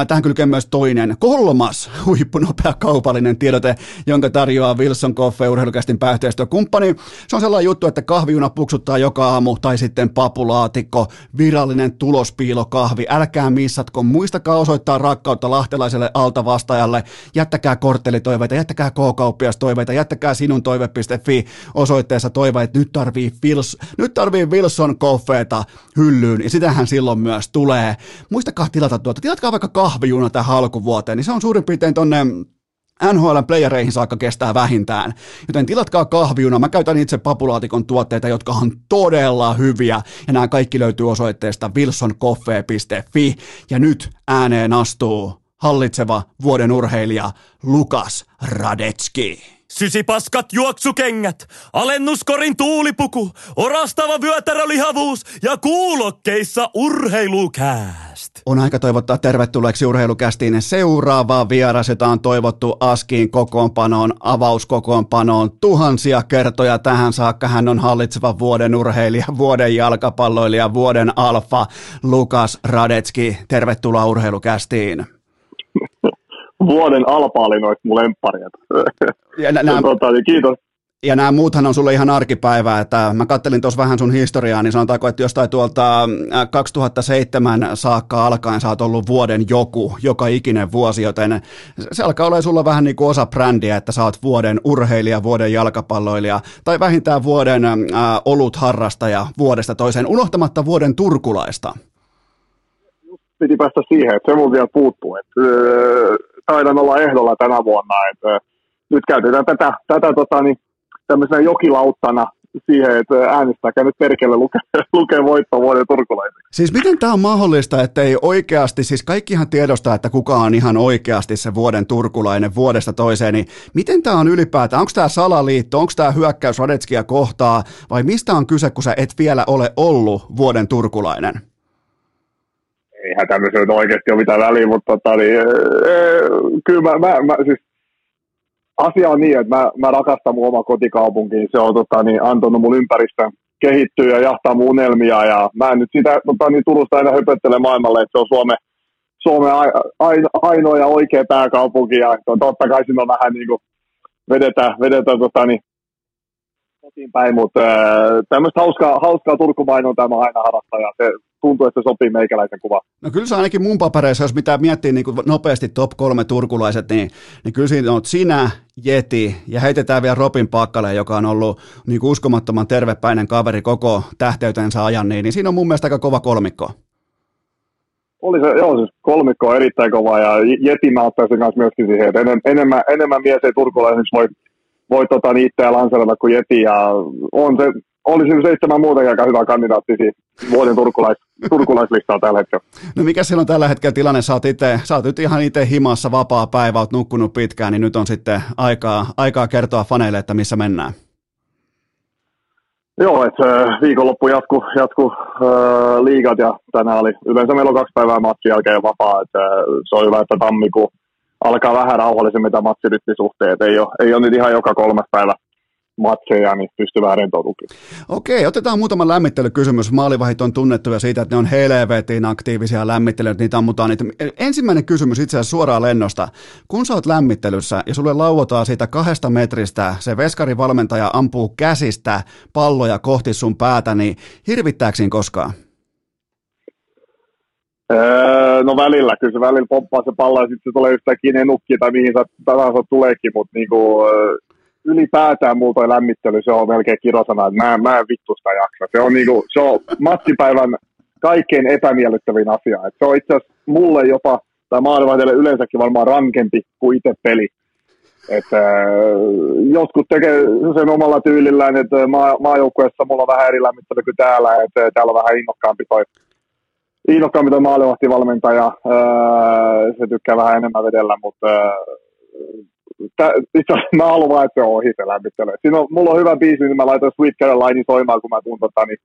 S1: Tähän kylkee myös toinen, kolmas huippunopea kaupallinen tiedote, jonka tarjoaa Wilson Coffee urheilukästin pääyhteistyökumppani. Se on sellainen juttu, että kahviuna puksuttaa joka aamu tai sitten papulaatikko, virallinen tulospiilokahvi. Älkää missatko, muistakaa osoittaa rakkautta lahtelaiselle altavastaajalle. Jättäkää korttelitoiveita, jättäkää K-kauppiastoiveita, jättäkää sinun toive.fi osoitteessa toive, että nyt tarvii, Fils, nyt tarvii Wilson Coffeeta hyllyyn, ja sitähän silloin myös tulee. Muistakaa tilata tuota, tilatkaa vaikka kahvijuna tähän alkuvuoteen, niin se on suurin piirtein tonne NHL playereihin saakka kestää vähintään. Joten tilatkaa kahviuna. Mä käytän itse papulaatikon tuotteita, jotka on todella hyviä. Ja nämä kaikki löytyy osoitteesta wilsoncoffee.fi. Ja nyt ääneen astuu hallitseva vuoden urheilija Lukas Radetski.
S2: Sysipaskat juoksukengät, alennuskorin tuulipuku, orastava vyötärölihavuus ja kuulokkeissa urheilukääst.
S1: On aika toivottaa tervetulleeksi urheilukästiin seuraava vieras, jota on toivottu Askiin kokoonpanoon, avauskokoonpanoon tuhansia kertoja tähän saakka. Hän on hallitseva vuoden urheilija, vuoden jalkapalloilija, vuoden alfa, Lukas Radetski. Tervetuloa urheilukästiin
S3: vuoden alpa oli noista mun lempparia. Ja, nä, nä, tota, niin kiitos.
S1: Ja nämä muuthan on sulle ihan arkipäivää, että mä kattelin tuossa vähän sun historiaa, niin sanotaanko, että jostain tuolta 2007 äh, saakka alkaen sä oot ollut vuoden joku, joka ikinen vuosi, joten se alkaa olla sulla vähän niin kuin osa brändiä, että sä oot vuoden urheilija, vuoden jalkapalloilija, tai vähintään vuoden äh, olut harrastaja vuodesta toiseen, unohtamatta vuoden turkulaista.
S3: Piti päästä siihen, että se mun vielä puuttuu, että öö, taidan olla ehdolla tänä vuonna. Että nyt käytetään tätä, tätä tota, niin, tämmöisenä jokilauttana siihen, että äänestäkää nyt perkele lukee, lukee voitto vuoden turkulaisen.
S1: Siis miten tämä on mahdollista, että ei oikeasti, siis kaikkihan tiedostaa, että kuka on ihan oikeasti se vuoden turkulainen vuodesta toiseen, niin miten tämä on ylipäätään, onko tämä salaliitto, onko tämä hyökkäys Radetskia kohtaa, vai mistä on kyse, kun sä et vielä ole ollut vuoden turkulainen?
S3: eihän tämmöisellä nyt oikeasti ole mitään väliä, mutta tota, niin, ee, kyllä mä, mä, mä, siis asia on niin, että mä, mä rakastan mun oma kotikaupunkiin. Se on tota, niin, antanut mun ympäristön kehittyä ja jahtaa mun unelmia. Ja mä en nyt sitä tota, niin, Turusta aina höpöttele maailmalle, että se on Suomen, Suomen ainoa ja oikea pääkaupunki. Ja totta kai siinä on vähän niin kuin vedetään, vedetään tota, niin, kotiin päin, mutta tämmöistä hauskaa, hauskaa Turkumainontaa mä aina harrastan ja se tuntuu, että se sopii meikäläisen kuva.
S1: No kyllä se ainakin mun papereissa, jos mitä miettii niin kuin nopeasti top kolme turkulaiset, niin, niin kyllä siinä on sinä, Jeti ja heitetään vielä Robin Pakkaleen, joka on ollut niin kuin uskomattoman tervepäinen kaveri koko tähteytensä ajan, niin, niin siinä on mun mielestä aika kova kolmikko.
S3: Oli se, joo, siis kolmikko on erittäin kova ja Jeti mä ottaisin kanssa myöskin siihen, että enemmän, enemmän mies ei turkulaisiksi voi voi tota, itseä lanserata kuin Jeti, ja on se, olisi seitsemän muuta aika hyvä kandidaatti vuoden turkulais, turkulaislistaa tällä hetkellä.
S1: No mikä siellä on tällä hetkellä tilanne? Sä oot, ite, sä oot nyt ihan itse himassa vapaa päivä, oot nukkunut pitkään, niin nyt on sitten aikaa, aikaa kertoa faneille, että missä mennään.
S3: Joo, että viikonloppu jatku, jatku äh, liigat ja tänään oli, yleensä meillä on kaksi päivää matsin jälkeen vapaa, että se on hyvä, että tammikuu alkaa vähän rauhallisemmin tämä matsirytmisuhteet. Ei ole, ei ole nyt ihan joka kolmas päivä matseja, niin pystyy vähän rentoutumaan.
S1: Okei, otetaan muutama lämmittelykysymys. Maalivahit on tunnettuja siitä, että ne on helvetin aktiivisia lämmittelyitä, niitä ammutaan niitä. Ensimmäinen kysymys itse asiassa suoraan lennosta. Kun sä oot lämmittelyssä ja sulle lauotaan siitä kahdesta metristä, se veskarivalmentaja ampuu käsistä palloja kohti sun päätä, niin hirvittääkö koskaan?
S3: Öö, no välillä, kyllä se välillä pomppaa se pallo ja sitten se tulee yhtäkkiä ne nukki tai mihin tahansa tuleekin, mutta niinku, ylipäätään mulla toi lämmittely, se on melkein kirosana, että mä, mä en vittusta jaksa. Se on, niinku, se on matsipäivän kaikkein epämiellyttävin asia. Et se on itse asiassa mulle jopa, tai maalivahdeille yleensäkin varmaan rankempi kuin itse peli. Että jotkut tekee sen omalla tyylillään, että maa, maajoukkueessa mulla on vähän eri lämmittely kuin täällä, että täällä on vähän innokkaampi toi innokkaammin tuo maalivahtivalmentaja, se tykkää vähän enemmän vedellä, mutta itse mä haluan vaan, että se on ohi se lämmittely. Siinä on, mulla on hyvä biisi, niin mä laitan Sweet Caroline soimaan, kun mä tuun tota, niin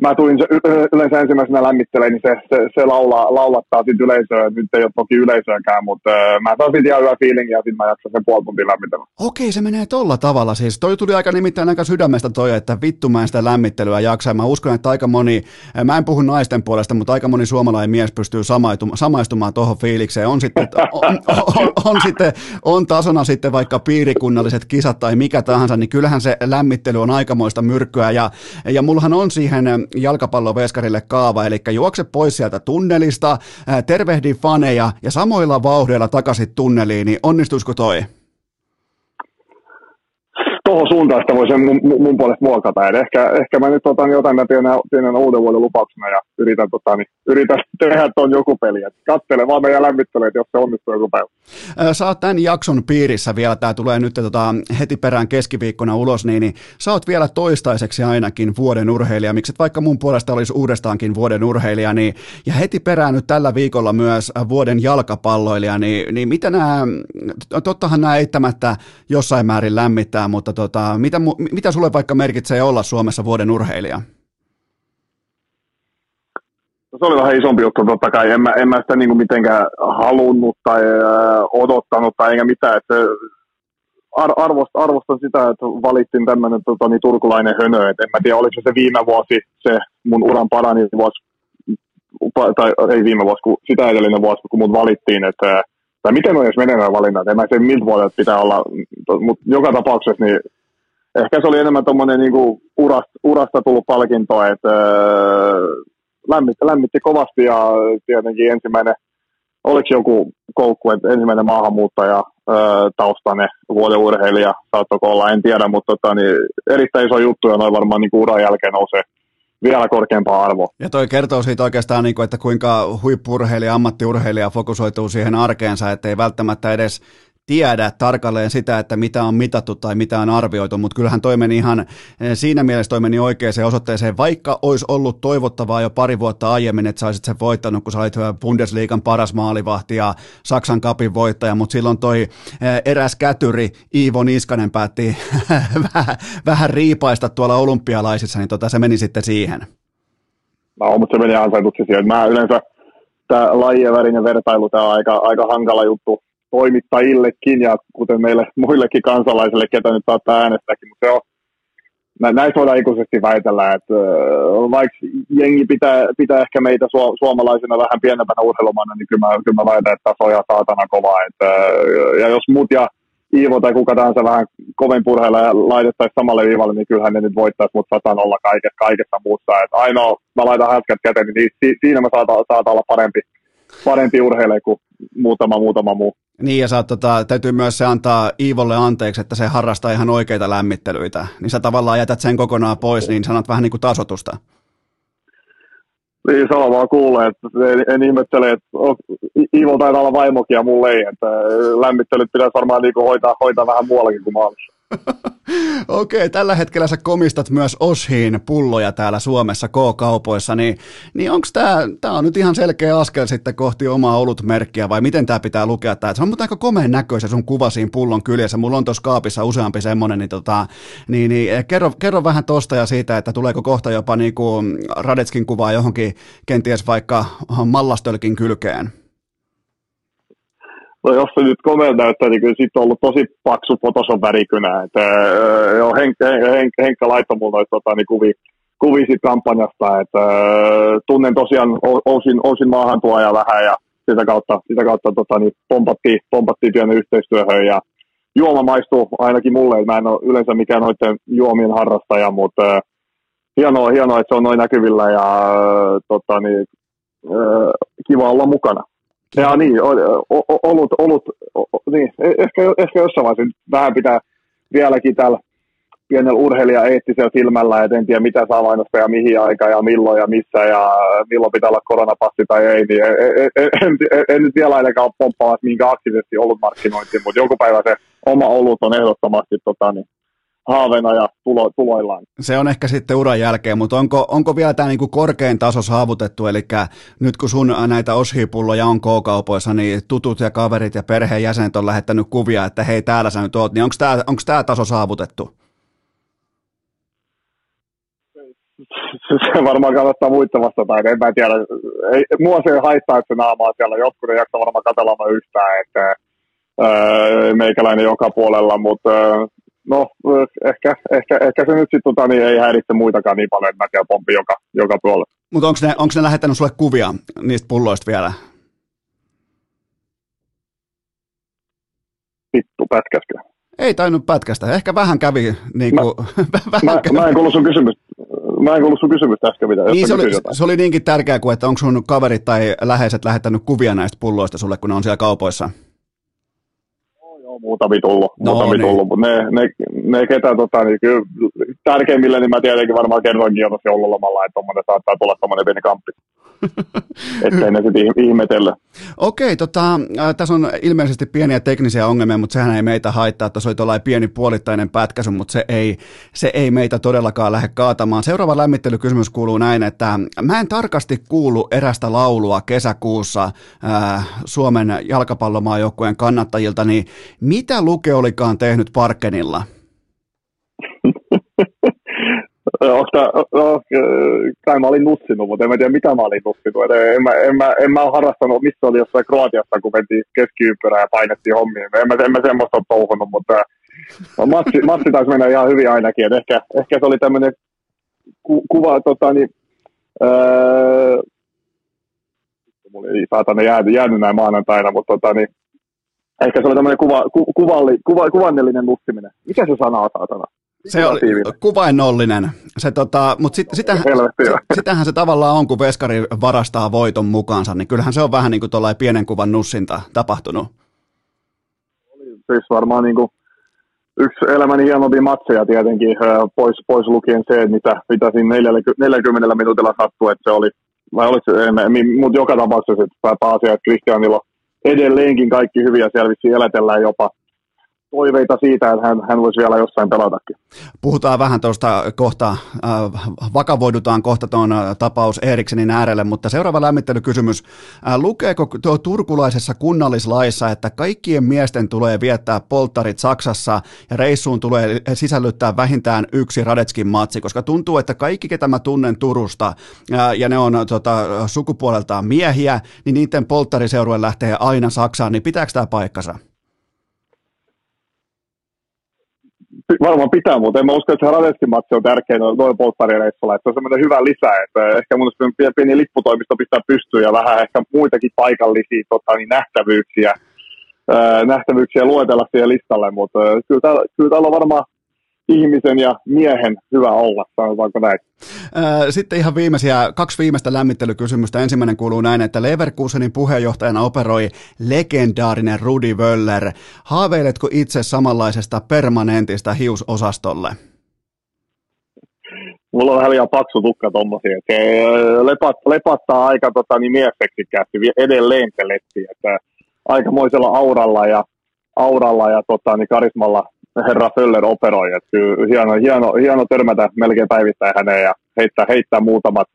S3: mä tuin se, yleensä ensimmäisenä lämmittelemään, niin se, se, se laulaa, laulattaa sitten yleisöä. Nyt ei ole toki yleisöäkään, mutta mä saan sitten ihan hyvä fiilingi ja sitten mä jaksan sen puoli tuntia lämmitellä.
S1: Okei, se menee tolla tavalla. Siis toi tuli aika nimittäin aika sydämestä toi, että vittu mä en sitä lämmittelyä jaksa. Mä uskon, että aika moni, mä en puhu naisten puolesta, mutta aika moni suomalainen mies pystyy samaistumaan, samaistumaan tuohon fiilikseen. On sitten, on, on, on, on, sitten, on tasona sitten vaikka piirikunnalliset kisat tai mikä tahansa, niin kyllähän se lämmittely on aikamoista myrkkyä. Ja, ja mullahan on siihen jalkapalloveskarille kaava, eli juokse pois sieltä tunnelista, tervehdi faneja ja samoilla vauhdeilla takaisin tunneliin, niin onnistuisiko toi?
S3: Tuohon suuntaan sitä voisi mun, mun puolesta muokata. Et ehkä, ehkä mä nyt otan jotain mä pienen, pienen uuden vuoden lupauksena ja yritän, tota, niin, yritän tehdä tuon joku peli. Et kattele vaan meidän lämmittelyä, jos se onnistuu joku päivä.
S1: Sä oot tämän jakson piirissä vielä, tämä tulee nyt tota, heti perään keskiviikkona ulos, niin, niin sä oot vielä toistaiseksi ainakin vuoden urheilija, miksi vaikka mun puolesta olisi uudestaankin vuoden urheilija, niin, ja heti perään nyt tällä viikolla myös vuoden jalkapalloilija, niin, niin mitä nämä, tottahan nämä eittämättä jossain määrin lämmittää, mutta tota, mitä, mitä sulle vaikka merkitsee olla Suomessa vuoden urheilija?
S3: No, se oli vähän isompi juttu totta kai. En mä, en mä sitä niin mitenkään halunnut tai äh, odottanut tai enkä mitään. Että ar- arvost, arvostan sitä, että valittiin tämmöinen tota, niin, turkulainen hönö. Et en mä tiedä, oliko se viime vuosi se mun uran parani vuosi, tai ei viime vuosi, kun sitä edellinen vuosi, kun mut valittiin. Että, tai miten on edes menee nämä valinnat. En mä tiedä, miltä vuodelta pitää olla. Mutta joka tapauksessa niin ehkä se oli enemmän tuommoinen niin urasta, urasta tullut palkinto, että lämmitti, lämmitti kovasti ja tietenkin ensimmäinen, oliko joku koukku, että ensimmäinen maahanmuuttaja ö, taustainen vuoden urheilija, saattoi olla, en tiedä, mutta tota, niin, erittäin iso juttu ja noin varmaan niin uran jälkeen nousee vielä korkeampaa arvoa.
S1: Ja toi kertoo siitä oikeastaan, niin kuin, että kuinka huippurheilija, ammattiurheilija fokusoituu siihen arkeensa, että ei välttämättä edes tiedä tarkalleen sitä, että mitä on mitattu tai mitä on arvioitu, mutta kyllähän toi meni ihan, eh, siinä mielessä toi meni oikeaan osoitteeseen, vaikka olisi ollut toivottavaa jo pari vuotta aiemmin, että sä olisit sen voittanut, kun sä olit Bundesliigan paras maalivahti ja Saksan kapin voittaja, mutta silloin toi eh, eräs kätyri Iivo Niskanen päätti vähän, vähän riipaista tuolla olympialaisissa, niin tota, se meni sitten siihen.
S3: No, mutta se meni ansaituksi siihen. Mä yleensä tämä lajien välinen vertailu, tämä on aika, aika hankala juttu toimittajillekin ja kuten meille muillekin kansalaisille, ketä nyt saattaa äänestääkin, mutta se on, näissä voidaan ikuisesti väitellä, että vaikka jengi pitää, pitää ehkä meitä su- suomalaisina vähän pienempänä urheilumana, niin kyllä mä, kyllä mä väitän, että taso ja saatana kova. Että, ja jos mut ja Iivo tai kuka tahansa vähän kovin purheilla laitettaisiin samalle viivalle, niin kyllähän ne nyt voittaisi, mutta saatan olla kaikessa, kaikessa muussa. Että ainoa, mä laitan häskät käteen, niin siinä mä saatan, saatan olla parempi, parempi urheilija kuin muutama muutama muu.
S1: Niin ja sä, tota, täytyy myös se antaa Iivolle anteeksi, että se harrastaa ihan oikeita lämmittelyitä. Niin sä tavallaan jätät sen kokonaan pois, niin sanot vähän niin kuin tasotusta.
S3: Niin, sama vaan kuulee, että en, en ihmettele, että Iivo taitaa olla vaimokin ja mulle ei, että lämmittelyt pitäisi varmaan niin hoitaa, hoitaa vähän muuallakin kuin maalissa.
S1: Okei, tällä hetkellä sä komistat myös Oshiin pulloja täällä Suomessa K-kaupoissa, niin, niin onko tämä tää on nyt ihan selkeä askel sitten kohti omaa olutmerkkiä vai miten tämä pitää lukea? Tää? Se on mutta aika komeen näköistä sun kuva siinä pullon kyljessä. Mulla on tuossa kaapissa useampi semmoinen, niin, tota, niin, niin eh, kerro, kerro, vähän tosta ja siitä, että tuleeko kohta jopa niinku Radetskin kuvaa johonkin kenties vaikka mallastölkin kylkeen.
S3: No jos se nyt komea näyttää, niin kyllä siitä on ollut tosi paksu Photoshop värikynä. Että, joo, Henk, Henk, Henkka laittoi mulle noita tota, niin kuvia, kuvia siitä kampanjasta. Että, äh, tunnen tosiaan Ousin, Ousin maahantuoja vähän ja sitä kautta, sitä kautta tota, niin pompattiin, pompattiin pienen yhteistyöhön ja juoma maistuu ainakin mulle. Mä en ole yleensä mikään noiden juomien harrastaja, mutta äh, hienoa, hienoa, että se on noin näkyvillä ja äh, tota, niin, kiva olla mukana. Ja niin, olut, olut, niin, e, ehkä, ehkä jossain vaiheessa vähän pitää vieläkin täällä pienellä urheilija eettisellä silmällä, että en tiedä mitä saa mainostaa ja mihin aikaan ja milloin ja missä ja milloin pitää olla koronapassi tai ei, niin en, en, en, en, en nyt vielä ainakaan ole pomppaamassa minkä aktiivisesti ollut markkinointiin, mutta joku päivä se oma olut on ehdottomasti tota, niin, haaveena ja tulo, tuloillaan.
S1: Se on ehkä sitten uran jälkeen, mutta onko, onko vielä tämä niinku korkein taso saavutettu, eli nyt kun sun näitä oshipulloja on K-kaupoissa, niin tutut ja kaverit ja perheenjäsenet on lähettänyt kuvia, että hei täällä sä nyt oot, niin onko tämä taso saavutettu?
S3: se varmaan kannattaa muita vastata, en mä tiedä. Ei, mua se haittaa, että se naamaa siellä. Jotkut ei jaksa varmaan katsella yhtään, että öö, meikäläinen joka puolella, mutta öö, no ehkä, ehkä, ehkä se nyt sitten tota, niin ei häiritse muitakaan niin paljon, että tiedän pompi joka, joka puolella.
S1: Mutta onko ne, onko ne lähettänyt sulle kuvia niistä pulloista vielä?
S3: Vittu, pätkäskö?
S1: Ei tainnut pätkästä. Ehkä vähän kävi. Niin kuin,
S3: mä, vähän mä, kävi. mä en kuullut sun kysymystä. Mä en kuullut sun kysymystä äsken mitä.
S1: Niin se oli, se oli niinkin tärkeää kuin, että onko sun kaverit tai läheiset lähettänyt kuvia näistä pulloista sulle, kun ne on siellä kaupoissa?
S3: Joo, muutamia tullut, no, muutamia niin. tullut, mutta ne, ne, ne ketä tota, niin kyllä tärkeimmille, niin mä tietenkin varmaan kerroinkin jo tuossa joululomalla, että saattaa tulla tommonen pieni kamppi. Ettei ne sitten ihmetellä.
S1: Okei, tota, äh, tässä on ilmeisesti pieniä teknisiä ongelmia, mutta sehän ei meitä haittaa, että se oli tuollainen pieni puolittainen pätkäsy, mutta se ei, se ei meitä todellakaan lähde kaatamaan. Seuraava lämmittelykysymys kuuluu näin, että mä en tarkasti kuulu erästä laulua kesäkuussa äh, Suomen jalkapallomaajoukkueen kannattajilta, niin mitä Luke olikaan tehnyt Parkenilla?
S3: Onko no, kai mä olin nussinut, mutta en mä tiedä mitä mä olin nussinut. en, mä, en, mä, en mä ole harrastanut, missä oli jossain Kroatiassa, kun mentiin keskiympyrää ja painettiin hommia. En mä, en mä semmoista ole touhunut, mutta no, matsi, matsi taisi mennä ihan hyvin ainakin. Et ehkä, ehkä se oli tämmöinen ku, kuva, tota, niin, öö, mulla ei saatana jäänyt, jäänyt näin maanantaina, mutta tota, niin, ehkä se oli tämmöinen kuva, ku, kuvalli, kuva, kuvannellinen nussiminen. Mikä se sana on saatana?
S1: Se on kuvainnollinen. Se, tota, mutta sit, sitähän, sitähän se tavallaan on, kun veskari varastaa voiton mukaansa, niin kyllähän se on vähän niin kuin pienen kuvan nussinta tapahtunut.
S3: Siis varmaan niin kuin yksi elämäni hienompia matseja tietenkin, pois, pois lukien se, mitä, mitä siinä 40, minuutilla sattui, että se oli, vai oliko se, mutta joka tapauksessa, että pääasia, että Kristianilla edelleenkin kaikki hyviä siellä elätellään jopa, toiveita siitä, että hän, hän voisi vielä jossain pelatakin.
S1: Puhutaan vähän tuosta kohta, äh, vakavoidutaan kohta tuon äh, tapaus Eriksenin äärelle, mutta seuraava lämmittelykysymys. Äh, lukeeko tuo turkulaisessa kunnallislaissa, että kaikkien miesten tulee viettää polttarit Saksassa ja reissuun tulee sisällyttää vähintään yksi Radetskin matsi, koska tuntuu, että kaikki, ketä mä tunnen Turusta äh, ja ne on tota, sukupuoleltaan miehiä, niin niiden polttariseurueen lähtee aina Saksaan, niin pitääkö tämä paikkansa?
S3: Varmaan pitää, mutta en mä usko, että se Radeskin matsi on tärkeä noin polttarireissulla. Että se on semmoinen hyvä lisä, että ehkä mun mielestä pieni lipputoimisto pistää pystyyn ja vähän ehkä muitakin paikallisia tota, niin nähtävyyksiä, nähtävyyksiä luetella siihen listalle, mutta kyllä kyllä täällä on varmaan ihmisen ja miehen hyvä olla, sanotaanko näin.
S1: Sitten ihan viimeisiä, kaksi viimeistä lämmittelykysymystä. Ensimmäinen kuuluu näin, että Leverkusenin puheenjohtajana operoi legendaarinen Rudi Wöller. Haaveiletko itse samanlaisesta permanentista hiusosastolle?
S3: Mulla on vähän liian paksu tukka tommosia. Se lepat, lepattaa aika tota, niin mieseksikkäästi edelleen se letti, että aikamoisella auralla ja, auralla ja tota, niin karismalla herra Föller operoi. Että kyllä hieno, hieno, hieno törmätä melkein päivittäin häneen ja heittää, heittää muutamat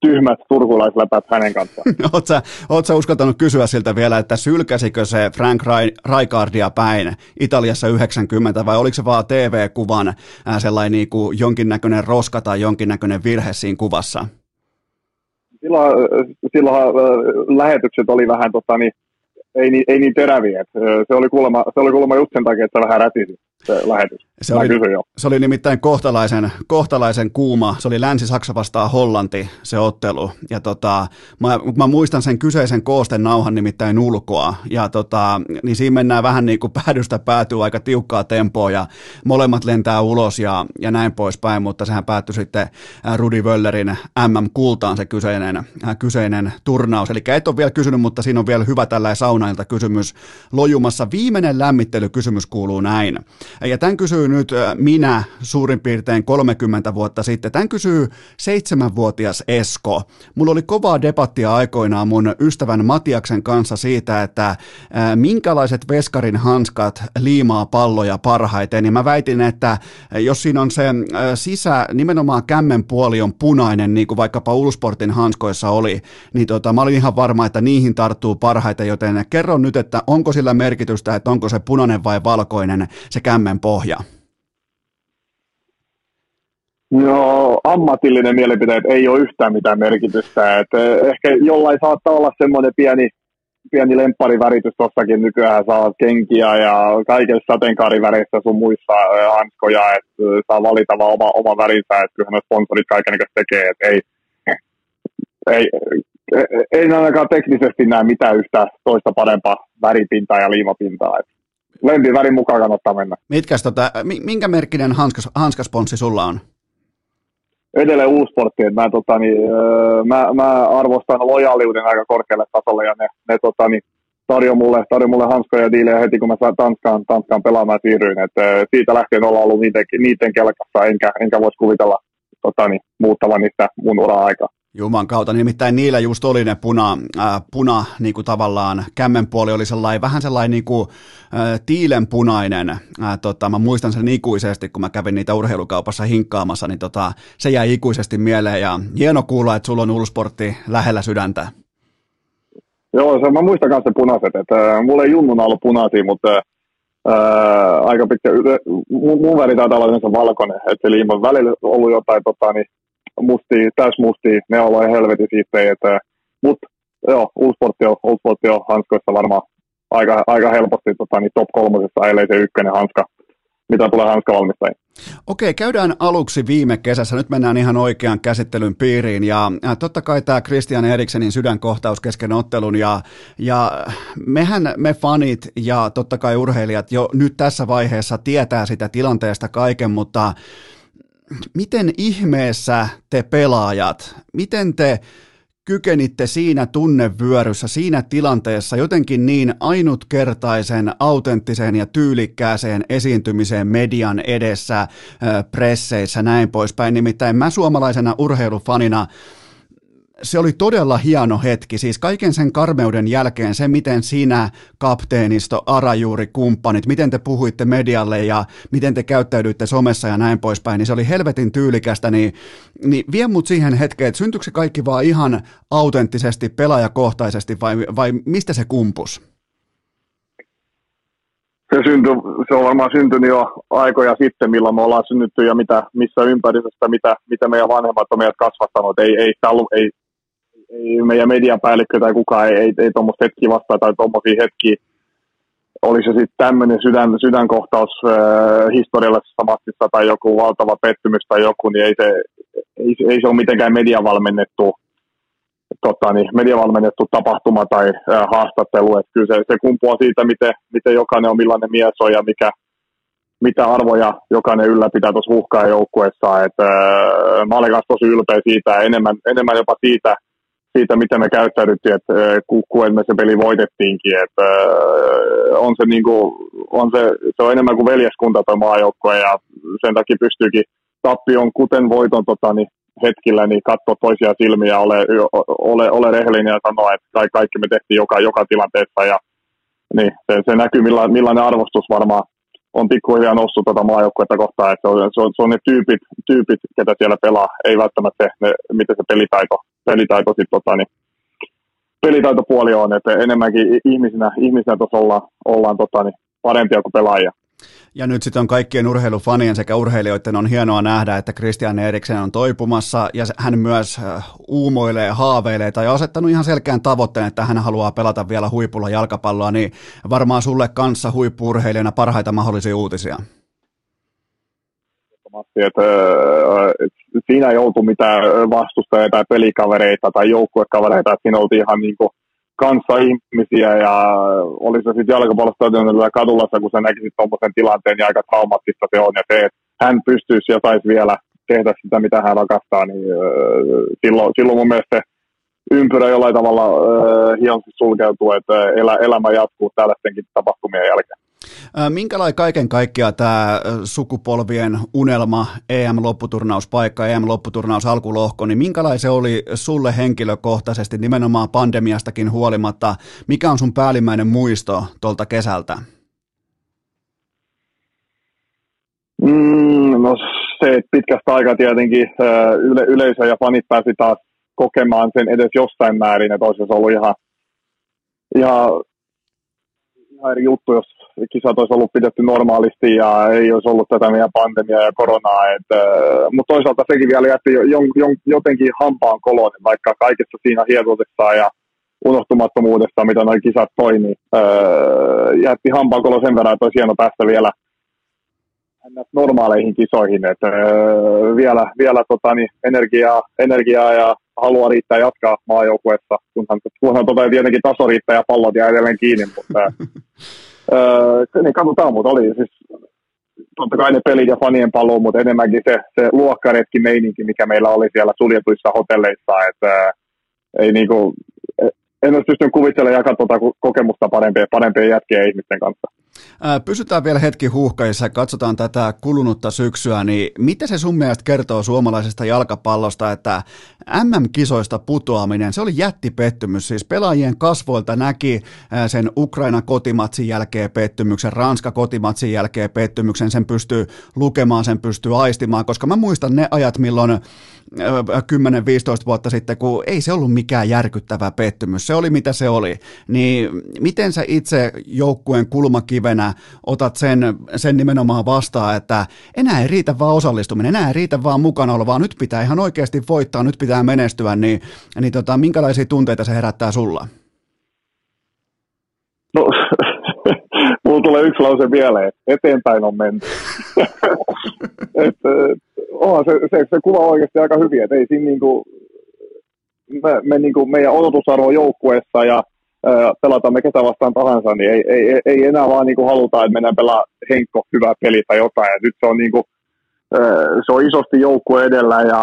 S3: tyhmät turkulaisläpät hänen kanssaan.
S1: Oletko sä, oot sä uskaltanut kysyä siltä vielä, että sylkäsikö se Frank Raikardia päin Italiassa 90 vai oliko se vaan TV-kuvan sellainen niin kuin jonkinnäköinen roska tai jonkinnäköinen virhe siinä kuvassa?
S3: Silloin, silloin lähetykset oli vähän tota, niin, ei, niin, ei niin teräviä. Se oli kuulemma, se oli kuulemma just sen takia, että se vähän rätisi se lähetys.
S1: Se oli, se oli nimittäin kohtalaisen, kohtalaisen kuuma. Se oli Länsi-Saksa vastaan Hollanti se ottelu. Ja tota, mä, mä, muistan sen kyseisen koosten nauhan nimittäin ulkoa. Ja tota, niin siinä mennään vähän niin kuin päädystä päätyy aika tiukkaa tempoa ja molemmat lentää ulos ja, ja näin poispäin. Mutta sehän päättyi sitten Rudi Wöllerin MM-kultaan se kyseinen, kyseinen turnaus. Eli et ole vielä kysynyt, mutta siinä on vielä hyvä tällainen saunailta kysymys lojumassa. Viimeinen lämmittelykysymys kuuluu näin. Ja tämän kysyy nyt minä suurin piirtein 30 vuotta sitten. Tämän kysyy seitsemänvuotias Esko. Mulla oli kovaa debattia aikoinaan mun ystävän Matiaksen kanssa siitä, että minkälaiset veskarin hanskat liimaa palloja parhaiten. Ja mä väitin, että jos siinä on se sisä, nimenomaan kämmen puoli on punainen, niin kuin vaikkapa Ulsportin hanskoissa oli, niin tota, mä olin ihan varma, että niihin tarttuu parhaiten, joten kerro nyt, että onko sillä merkitystä, että onko se punainen vai valkoinen se kämmen pohja?
S3: No, ammatillinen mielipiteet ei ole yhtään mitään merkitystä. Et eh, ehkä jollain saattaa olla semmoinen pieni, pieni lemppariväritys tuossakin. Nykyään saa kenkiä ja kaikissa sateenkaariväreissä sun muissa eh, hanskoja, että eh, saa valita vaan oma, oma värinsä, että kyllähän sponsorit kaiken tekee, että ei, ei, ei ainakaan teknisesti näe mitään yhtä toista parempaa väripintaa ja liimapintaa. Et lempivärin mukaan kannattaa mennä.
S1: Mitkäs tota, minkä merkkinen hanskas, hanskasponssi sulla on?
S3: Edelleen uusportti, että mä, tota, niin, mä, mä, arvostan lojaaliuden aika korkealle tasolle ja ne, ne tota, niin, tarjo mulle, tarjo mulle hanskoja ja diilejä heti, kun mä saan Tanskaan, Tanskaan pelaamaan siirryin. Et, siitä lähtien ollaan ollut niiden, niiden kelkassa, enkä, enkä voisi kuvitella tota, niin, muuttavan niistä mun ura-aikaa.
S1: Juman kautta, nimittäin niillä just oli ne puna, äh, puna niin kuin tavallaan, kämmenpuoli oli sellainen, vähän sellainen niin kuin, äh, tiilenpunainen, äh, tota, mä muistan sen ikuisesti, kun mä kävin niitä urheilukaupassa hinkkaamassa, niin tota, se jäi ikuisesti mieleen. Ja hieno kuulla, että sulla on Ulsportti lähellä sydäntä.
S3: Joo, se, mä muistan myös punaiset, että äh, mulla ei junnuna ollut punaisia, mutta äh, aika pitkä, mun, mun väri taitaa olla valkoinen, että eli välillä ollut jotain tota, niin, musti, täys musti, ne on helvetin että, mutta joo, Ulsportti on, Ulsportti on hanskoissa varmaan aika, aika helposti tota, niin top kolmosessa, ellei se ykkönen hanska, mitä tulee hanskavalmistajiin.
S1: Okei, käydään aluksi viime kesässä. Nyt mennään ihan oikean käsittelyn piiriin. Ja totta kai tämä Christian Eriksenin sydänkohtaus kesken ottelun. Ja, ja mehän, me fanit ja totta kai urheilijat jo nyt tässä vaiheessa tietää sitä tilanteesta kaiken, mutta miten ihmeessä te pelaajat, miten te kykenitte siinä tunnevyöryssä, siinä tilanteessa jotenkin niin ainutkertaisen, autenttisen ja tyylikkääseen esiintymiseen median edessä, presseissä, näin poispäin. Nimittäin mä suomalaisena urheilufanina se oli todella hieno hetki, siis kaiken sen karmeuden jälkeen se, miten sinä, kapteenisto, arajuuri, kumppanit, miten te puhuitte medialle ja miten te käyttäydyitte somessa ja näin poispäin, niin se oli helvetin tyylikästä, niin, niin vie mut siihen hetkeen, että syntyykö se kaikki vaan ihan autenttisesti, pelaajakohtaisesti vai, vai mistä se kumpus?
S3: Se, syntyi, se on varmaan syntynyt jo aikoja sitten, milloin me ollaan synnytty ja mitä, missä ympäristöstä, mitä, mitä meidän vanhemmat on meidät kasvattanut. Ei, ei, ei, ei meidän mediapäällikkö tai kukaan ei, ei, ei tuommoista hetkiä vastaa tai tuommoisia hetkiä. Oli se sitten tämmöinen sydän, sydänkohtaus äh, historiallisessa matsissa tai joku valtava pettymys tai joku, niin ei se, ei, ei se ole mitenkään mediavalmennettu, tota, niin, mediavalmennettu tapahtuma tai äh, haastattelu. Et kyllä se, se kumpuaa siitä, miten, miten jokainen on, millainen mies on ja mikä, mitä arvoja jokainen ylläpitää tuossa uhkaa joukkueessa. Et, mä olen tosi ylpeä siitä, enemmän, enemmän jopa siitä, siitä, miten me käyttäydyttiin, että kuen me se peli voitettiinkin. Että on se, niin kuin, on se, se on enemmän kuin veljeskunta tuo maajoukkue ja sen takia pystyykin tappion, kuten voiton tota, niin hetkillä, niin katsoa toisia silmiä, ole, ole, ole rehellinen ja sanoa, että kaikki me tehtiin joka, joka tilanteessa ja niin, se, se näkyy, millainen, millainen arvostus varmaan on pikkuhiljaa noussut tuota maajoukkuetta kohtaan, että se on, se on, se on ne tyypit, tyypit, ketä siellä pelaa, ei välttämättä se, ne, miten se pelitaito, pelitaito sit, tota, niin, pelitaitopuoli on, että enemmänkin ihmisinä, ihmisinä tuossa ollaan, ollaan tota, niin, parempia kuin pelaajia.
S1: Ja nyt sitten on kaikkien urheilufanien sekä urheilijoiden on hienoa nähdä, että Christian Eriksen on toipumassa ja hän myös äh, uumoilee, haaveilee tai asettanut ihan selkeän tavoitteen, että hän haluaa pelata vielä huipulla jalkapalloa, niin varmaan sulle kanssa huippurheilijana parhaita mahdollisia uutisia.
S3: Että, että siinä ei oltu mitään vastustajia tai pelikavereita tai joukkuekavereita, että siinä oltiin ihan niin kuin kanssa ihmisiä ja oli se sitten jalkapallostadionilla kadulla, kun sä näkisit tuommoisen tilanteen, niin aika traumaattista se on ja se, että hän pystyisi ja saisi vielä tehdä sitä, mitä hän rakastaa, niin silloin, silloin mun mielestä ympyrä jollain tavalla äh, hienosti sulkeutuu, että elä, elämä jatkuu tällaistenkin tapahtumien jälkeen.
S1: Minkälainen kaiken kaikkiaan tämä sukupolvien unelma EM-lopputurnauspaikka, EM-lopputurnaus alkulohko, niin minkälainen se oli sulle henkilökohtaisesti nimenomaan pandemiastakin huolimatta? Mikä on sun päällimmäinen muisto tuolta kesältä?
S3: Mm, no se, että pitkästä aikaa tietenkin yle, yleisö ja fanit pääsi taas kokemaan sen edes jossain määrin, että olisi ollut ihan, ihan, ihan eri juttu, jos kisat olisi ollut pidetty normaalisti ja ei olisi ollut tätä meidän pandemiaa ja koronaa. Et, mutta toisaalta sekin vielä jätti jo, jo, jotenkin hampaan kolon, vaikka kaikessa siinä hienoudessa ja unohtumattomuudessa, mitä noin kisat toimii. Öö, jätti hampaan kolon sen verran, että olisi hieno päästä vielä – normaaleihin kisoihin, että öö, vielä, vielä tota, niin, energiaa, energiaa ja halua riittää jatkaa maajoukkuessa, kunhan, kunhan tota, tietenkin taso riittää ja pallot jää edelleen kiinni, mutta öö, niin katsotaan, mutta oli siis totta kai ne pelit ja fanien paluu, mutta enemmänkin se, se luokkaretki meininki, mikä meillä oli siellä suljetuissa hotelleissa, että ei niinku, en olisi pystynyt kuvittelemaan jakaa tuota kokemusta parempien, parempien jätkien ihmisten kanssa.
S1: Pysytään vielä hetki huuhkajissa katsotaan tätä kulunutta syksyä, niin mitä se sun mielestä kertoo suomalaisesta jalkapallosta, että MM-kisoista putoaminen, se oli jättipettymys, siis pelaajien kasvoilta näki sen Ukraina kotimatsin jälkeen pettymyksen, Ranska kotimatsin jälkeen pettymyksen, sen pystyy lukemaan, sen pystyy aistimaan, koska mä muistan ne ajat, milloin 10-15 vuotta sitten, kun ei se ollut mikään järkyttävä pettymys, se oli mitä se oli, niin miten sä itse joukkueen kulmakivenä otat sen, sen nimenomaan vastaan, että enää ei riitä vaan osallistuminen, enää ei riitä vaan mukana vaan nyt pitää ihan oikeasti voittaa, nyt pitää menestyä, niin, niin tota, minkälaisia tunteita se herättää sulla?
S3: No, mulla tulee yksi lause mieleen, eteenpäin on menty. et, onhan se, se, se kuva oikeasti aika hyvin, että ei siinä niinku, me, me niinku, meidän odotusarvo joukkueessa ja pelataan me ketä vastaan tahansa, niin ei, ei, ei enää vaan niinku haluta, että mennään pelaa Henkko hyvä peli tai jotain. Ja nyt se on niinku, se on isosti joukkue edellä ja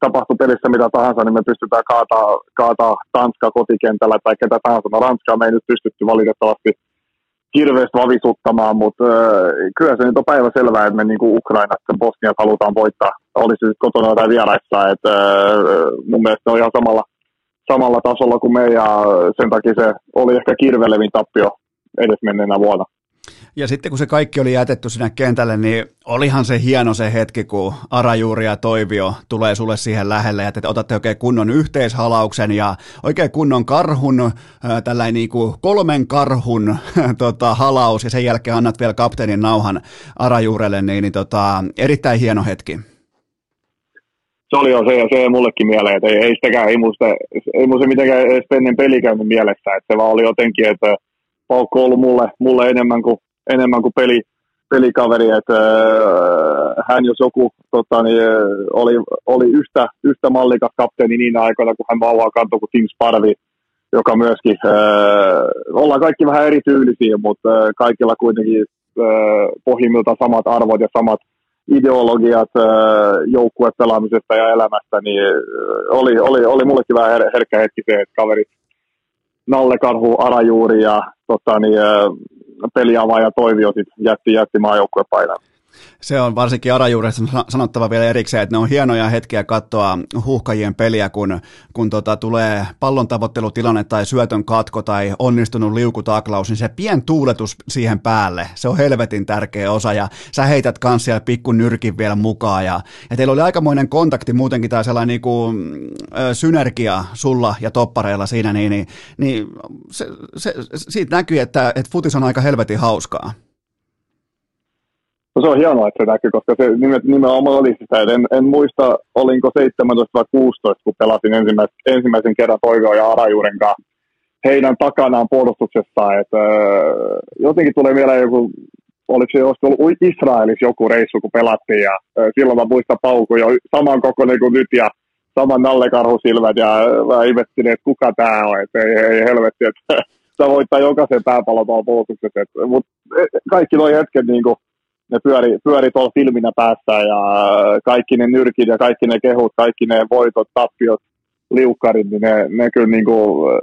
S3: tapahtuu pelissä mitä tahansa, niin me pystytään kaataa, kaataa Tanska kotikentällä tai ketä tahansa. No Ranskaa me ei nyt pystytty valitettavasti hirveästi vavisuttamaan, mutta kyllä se nyt on päivä selvää, että me niin kuin Ukrainassa Bosniat halutaan voittaa, olisi kotona tai vieraissa, että mun mielestä on ihan samalla, samalla tasolla kuin me ja sen takia se oli ehkä kirvelevin tappio edesmenneenä vuonna.
S1: Ja sitten kun se kaikki oli jätetty sinne kentälle, niin olihan se hieno se hetki, kun Arajuuri ja Toivio tulee sulle siihen lähelle, että te otatte oikein kunnon yhteishalauksen ja oikein kunnon karhun, tällainen niin kuin kolmen karhun tota, halaus ja sen jälkeen annat vielä kapteenin nauhan Arajuurelle, niin, niin tota, erittäin hieno hetki.
S3: Se oli jo se, ja se mullekin mieleen, että ei, ei sitäkään, ei musta, ei musta mitenkään edes ennen peli käynyt mielessä, että se vaan oli jotenkin, että Paukko on ollut mulle, mulle enemmän kuin enemmän kuin peli, pelikaveri, että äh, hän jos joku tota, niin, äh, oli, oli yhtä, yhtä mallikas kapteeni niin aikoina, kun hän vauvaa kantoi kuin Tim Sparvi, joka myöskin, äh, ollaan kaikki vähän erityylisiä, mutta äh, kaikilla kuitenkin äh, pohjimmiltaan samat arvot ja samat ideologiat äh, joukkuepelaamisesta ja elämästä, niin äh, oli, oli, oli mullekin vähän her- herkkä hetki se, että kaverit Nalle Karhu, Arajuuri ja tota, niin, äh, peliavaaja Toivio sit jätti, jätti maajoukkuepaidan.
S1: Se on varsinkin Arajuuresta sanottava vielä erikseen, että ne on hienoja hetkiä katsoa huuhkajien peliä, kun, kun tota, tulee pallon tavoittelutilanne tai syötön katko tai onnistunut liukutaklaus, niin se pien tuuletus siihen päälle, se on helvetin tärkeä osa ja sä heität kans siellä pikku nyrkin vielä mukaan ja, ja teillä oli aikamoinen kontakti muutenkin tai sellainen niin kuin, synergia sulla ja toppareilla siinä, niin, niin, niin se, se, siitä näkyy, että, että futis on aika helvetin hauskaa.
S3: No se on hienoa, että se näkyy, koska se nimenomaan oli sitä, en, en muista, olinko 17 vai 16, kun pelasin ensimmäisen, ensimmäisen kerran Toivoa ja Arajuuren kanssa heidän takanaan puolustuksessa, että äh, jotenkin tulee vielä joku, oliko se joskus ollut Israelissa joku reissu, kun pelattiin, ja äh, silloin mä muistan Pauku jo saman kokoinen kuin nyt, ja saman nallekarhusilmät, ja mä ihmettin, että kuka tää on, että ei, ei helvetti, että sä voittaa jokaisen pääpallon puolustuksessa, mutta e, kaikki nuo hetket niin kuin, ne pyöri, pyöri tuolla filminä päässä ja kaikki ne nyrkit ja kaikki ne kehut, kaikki ne voitot, tappiot, liukkarit, niin ne, ne kyllä niin kuin,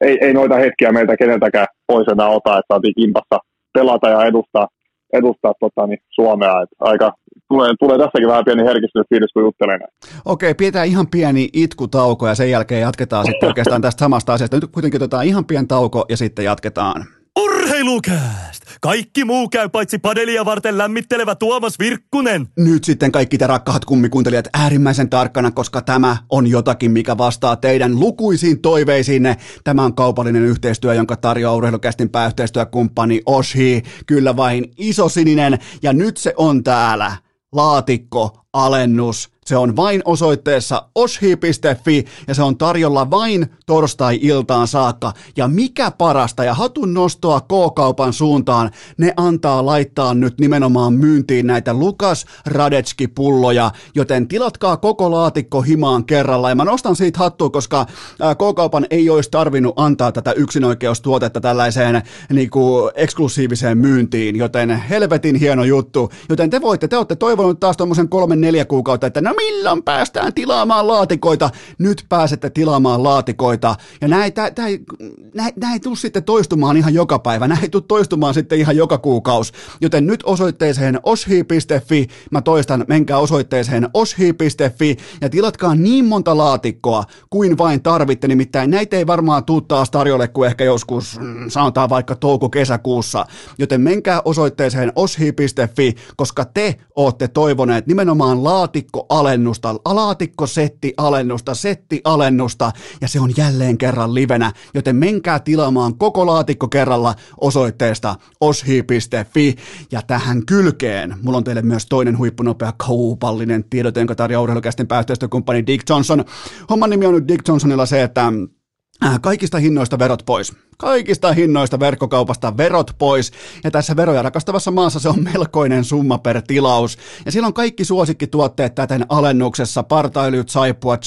S3: ei, ei noita hetkiä meiltä keneltäkään pois enää ota, että saatiin kimpassa pelata ja edustaa, edustaa tota, niin Suomea. Et aika, tulee, tulee tässäkin vähän pieni herkistynyt fiilis, kun juttelen.
S1: Okei, pidetään ihan pieni itkutauko ja sen jälkeen jatketaan sitten oikeastaan tästä samasta asiasta. Nyt kuitenkin otetaan ihan pieni tauko ja sitten jatketaan.
S2: Urheilukääst! Kaikki muu käy paitsi padelia varten lämmittelevä Tuomas Virkkunen.
S1: Nyt sitten kaikki te rakkahat kummikuuntelijat äärimmäisen tarkkana, koska tämä on jotakin, mikä vastaa teidän lukuisiin toiveisiinne. Tämä on kaupallinen yhteistyö, jonka tarjoaa urheilukästin pääyhteistyökumppani Oshi. Kyllä vain iso sininen ja nyt se on täällä. Laatikko, alennus, se on vain osoitteessa oshi.fi ja se on tarjolla vain torstai-iltaan saakka. Ja mikä parasta ja hatun nostoa K-kaupan suuntaan, ne antaa laittaa nyt nimenomaan myyntiin näitä Lukas Radetski-pulloja, joten tilatkaa koko laatikko himaan kerralla. Ja mä nostan siitä hattua, koska K-kaupan ei olisi tarvinnut antaa tätä yksinoikeustuotetta tällaiseen niin kuin, eksklusiiviseen myyntiin, joten helvetin hieno juttu. Joten te voitte, te olette toivonut taas tuommoisen kolmen neljä kuukautta, että no milloin päästään tilaamaan laatikoita? Nyt pääsette tilaamaan laatikoita. Ja näin, ei tule sitten toistumaan ihan joka päivä, näin ei tule toistumaan sitten ihan joka kuukausi. Joten nyt osoitteeseen oshi.fi, mä toistan, menkää osoitteeseen oshi.fi ja tilatkaa niin monta laatikkoa kuin vain tarvitte, nimittäin näitä ei varmaan tuu taas tarjolle kuin ehkä joskus, mm, sanotaan vaikka touko-kesäkuussa. Joten menkää osoitteeseen oshi.fi, koska te ootte toivoneet nimenomaan laatikkoalennusta, laatikkosettialennusta, settialennusta, ja se on jälleen kerran livenä, joten menkää tilaamaan koko laatikko kerralla osoitteesta oshi.fi, ja tähän kylkeen, mulla on teille myös toinen huippunopea kaupallinen tiedote, jonka tarjoaa urheilukästin päästöistökumppani Dick Johnson. Homman nimi on nyt Dick Johnsonilla se, että Äh, kaikista hinnoista verot pois. Kaikista hinnoista verkkokaupasta verot pois. Ja tässä veroja rakastavassa maassa se on melkoinen summa per tilaus. Ja silloin kaikki suosikkituotteet täten alennuksessa, partailyt, saippua,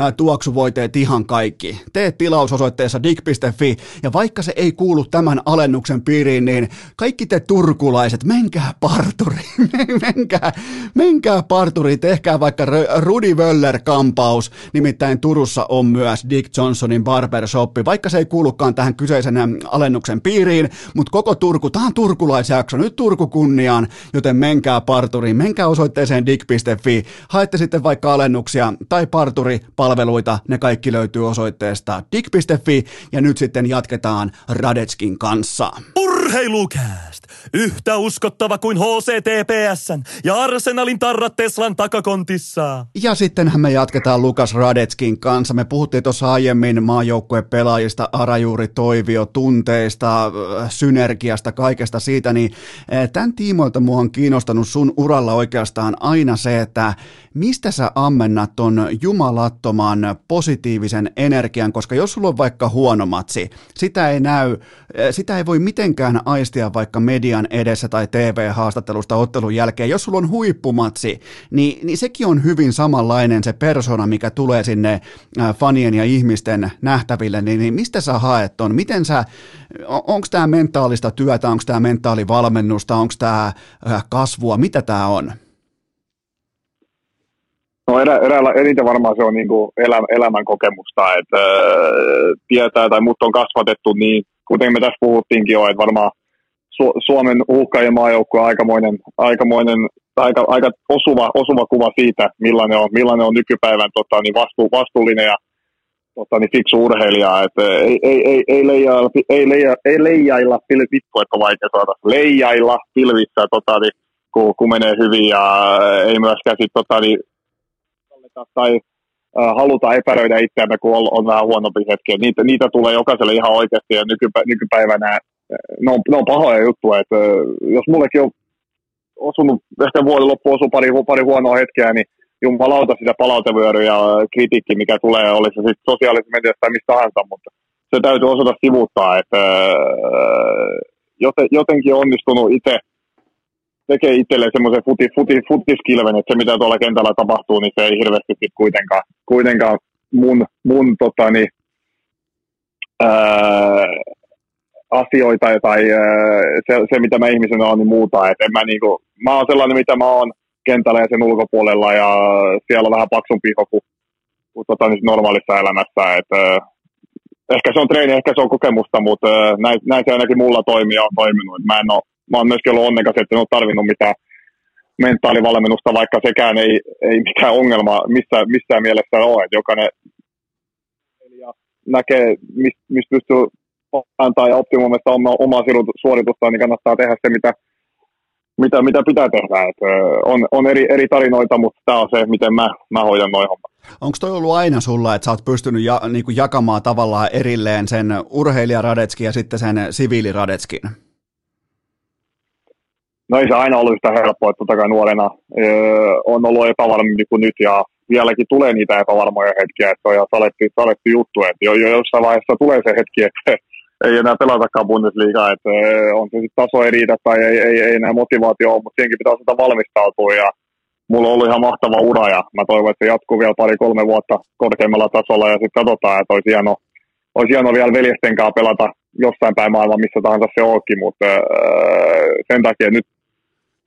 S1: äh, tuoksuvoiteet, ihan kaikki. Tee tilaus osoitteessa dig.fi. Ja vaikka se ei kuulu tämän alennuksen piiriin, niin kaikki te turkulaiset, menkää parturi, menkää, menkää parturi, tehkää vaikka Rudi Wöller kampaus. Nimittäin Turussa on myös Dick Johnson Johnsonin barbershoppi, vaikka se ei kuulukaan tähän kyseisen alennuksen piiriin, mutta koko Turku, tämä on turkulaisjakso, nyt Turku kunniaan, joten menkää parturiin, menkää osoitteeseen dig.fi, haette sitten vaikka alennuksia tai parturipalveluita, ne kaikki löytyy osoitteesta dig.fi ja nyt sitten jatketaan Radetskin kanssa.
S2: Urheilukääst! Yhtä uskottava kuin HCTPSn ja Arsenalin tarrat Teslan takakontissa.
S1: Ja sittenhän me jatketaan Lukas Radetskin kanssa. Me puhuttiin tuossa aiemmin maajoukkuepelaajista, Arajuuri Toivio, tunteista, synergiasta, kaikesta siitä, niin eh, tämän tiimoilta mua on kiinnostanut sun uralla oikeastaan aina se, että mistä sä ammennat ton jumalattoman positiivisen energian, koska jos sulla on vaikka huono matsi, sitä ei näy, eh, sitä ei voi mitenkään aistia vaikka median edessä tai TV-haastattelusta ottelun jälkeen. Jos sulla on huippumatsi, niin, niin sekin on hyvin samanlainen se persona, mikä tulee sinne eh, fanien ja ihmisten nähtäville, niin, niin mistä sä haet ton? Miten sä, onko tämä mentaalista työtä, onko tämä mentaalivalmennusta, onko tämä äh, kasvua, mitä tämä on?
S3: No erä, eräällä, eniten varmaan se on niin kuin elä, elämän kokemusta, että äh, tietää tai mut on kasvatettu niin, kuten me tässä puhuttiinkin jo, että varmaan Su- Suomen uhkaajien maajoukkue on aikamoinen, aikamoinen aika, aika osuva, osuva kuva siitä, millainen on, millainen on nykypäivän tota, niin vastu, vastuullinen ja tota, niin fiksu urheilija, että ei, ei, ei, ei, leijailla, ei, leija, ei leijailla pilvissä, vittu, että vaikea saada, leijailla pilvissä, tota, niin, kun, kun, menee hyvin ja ei myöskään sit, tota, niin, tai äh, haluta epäröidä itseämme, kun on, on vähän huonompi hetki. Niitä, niitä tulee jokaiselle ihan oikeasti ja nykypä, nykypäivänä ne on, ne on pahoja juttuja. Että, jos mullekin on osunut, ehkä vuoden loppu osuu pari, pari huonoa hetkeä, niin jumalauta sitä palautevyöryä ja kritiikki, mikä tulee, oli se sitten sosiaalisessa mediassa tai mistä tahansa, mutta se täytyy osata sivuuttaa, että jotenkin onnistunut itse tekee itselleen semmoisen futi, futi, futiskilven, että se mitä tuolla kentällä tapahtuu, niin se ei hirveästi sit kuitenkaan, kuitenkaan mun, mun totani, ää, asioita tai se, se, mitä mä ihmisenä on, niin muuta. Et en mä, niinku, mä oon sellainen, mitä mä oon kentällä ja sen ulkopuolella ja siellä on vähän paksumpi kuin, kuin tota, niin normaalissa elämässä. Et, ehkä se on treeni, ehkä se on kokemusta, mutta näin, näin se ainakin mulla toimii on toiminut. Mä, en ole, mä oon myöskin ollut onnekas, että en ole tarvinnut mitään mentaalivalmennusta, vaikka sekään ei, ei mitään ongelma missään, missään mielessä ole. Että jokainen näkee, mistä mist pystyy antaa ja optimoimista omaa, omaa suoritustaan, niin kannattaa tehdä se, mitä, mitä, mitä pitää tehdä. Et, on on eri, eri tarinoita, mutta tämä on se, miten mä, mä hoidan noin hommat.
S1: Onko toi ollut aina sulla, että sä oot pystynyt ja, niin kuin jakamaan tavallaan erilleen sen urheilijaradetskin ja sitten sen siviiliradetskin?
S3: No ei se aina ollut sitä helppoa, että totta kai nuorena öö, on ollut epävarmempi kuin nyt ja vieläkin tulee niitä epävarmoja hetkiä, että on ihan saletti, saletti juttu, että jo, jo jossain vaiheessa tulee se hetki, että ei enää pelatakaan Bundesliigaa, että on se sitten taso ei riitä tai ei, ei, ei enää motivaatio ole, mutta siihenkin pitää osata valmistautua ja mulla on ollut ihan mahtava ura ja mä toivon, että se jatkuu vielä pari-kolme vuotta korkeimmalla tasolla ja sitten katsotaan, että olisi hieno, olisi hieno vielä veljesten kanssa pelata jossain päin maailman, missä tahansa se onkin, mutta äh, sen takia nyt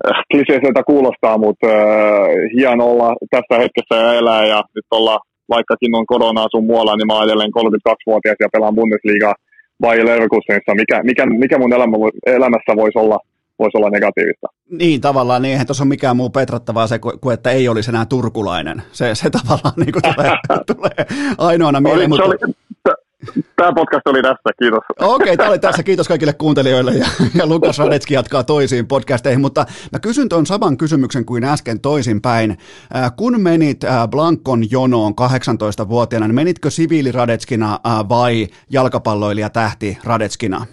S3: äh, kliseiseltä kuulostaa, mutta äh, hieno olla tässä hetkessä ja elää ja nyt olla vaikkakin on koronaa sun muualla, niin mä oon edelleen 32-vuotias ja pelaan Bundesligaa vai Leverkusenissa, mikä, mikä, mikä mun elämä, elämässä voisi olla voisi olla negatiivista.
S1: Niin, tavallaan niin, eihän tuossa ole mikään muu petrattavaa se, kuin että ei olisi enää turkulainen. Se, se tavallaan niin kuin tulee, tulee ainoana mieleen. Mutta... Oli,
S3: Tämä podcast oli tässä, kiitos.
S1: Okei, okay, tämä oli tässä. Kiitos kaikille kuuntelijoille ja, ja Lukas Radetski jatkaa toisiin podcasteihin, mutta mä kysyn tuon saman kysymyksen kuin äsken toisinpäin. Äh, kun menit äh, Blankon jonoon 18-vuotiaana, niin menitkö siviiliradetskina äh, vai jalkapalloilija tähti Radetskina?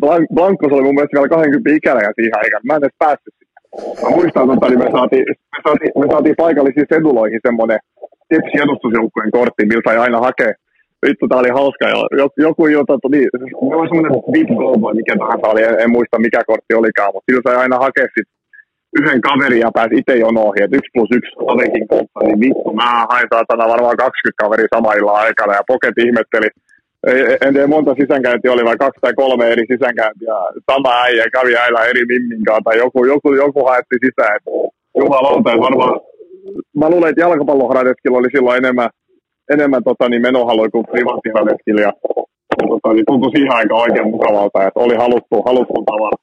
S3: Blank, Blankos oli mun mielestä vielä 20 ikäinen siihen aikaan. Mä en edes päässyt. Mä muistan, että niin me saatiin, me saatiin, me saatiin paikallisiin seduloihin semmoinen tipsi edustusjoukkueen kortti, millä sai aina hakea. Vittu, tää oli hauska. Joku, jota tuli, se oli semmoinen Goal mikä tahansa oli, en, en, muista mikä kortti olikaan, mutta sillä sai aina hakea sit yhden kaverin ja pääsi itse jonoihin, että yksi plus yksi kaverin kohta, niin vittu, mä hain saatana varmaan 20 kaveria samalla aikana ja Poket ihmetteli, en tiedä monta sisäänkäyntiä oli, vai kaksi tai kolme eri sisäänkäyntiä. Sama äijä kävi äillä eri mimminkaan, tai joku, joku, joku haetti sisään. Että jumalauta, varmaan, mä luulen, että jalkapallohradetkilla oli silloin enemmän, enemmän tota, niin menohaloi kuin privaattiradeskilla. Ja tota, niin tuntui siihen aika oikein mukavalta, että oli haluttu, haluttu tavalla.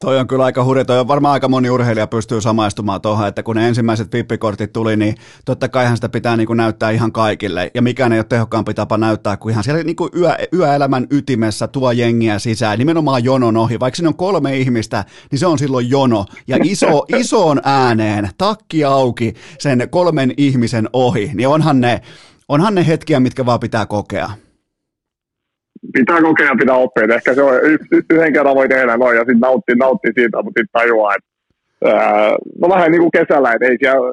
S1: Toi on kyllä aika hurja. Toi on varmaan aika moni urheilija pystyy samaistumaan tuohon, että kun ne ensimmäiset vippikortit tuli, niin totta kaihan sitä pitää niin kuin näyttää ihan kaikille. Ja mikään ei ole tehokkaampi tapa näyttää kuin ihan siellä niin kuin yö, yöelämän ytimessä tuo jengiä sisään, nimenomaan jonon ohi. Vaikka siinä on kolme ihmistä, niin se on silloin jono. Ja iso, isoon ääneen, takki auki sen kolmen ihmisen ohi, niin onhan ne, onhan ne hetkiä, mitkä vaan pitää kokea
S3: pitää kokea pitää oppia. Ehkä se on yhden kerran voi tehdä noin ja sitten nautti, nautti siitä, mutta sitten tajuaa, että no vähän niin kuin kesällä, että ei siellä,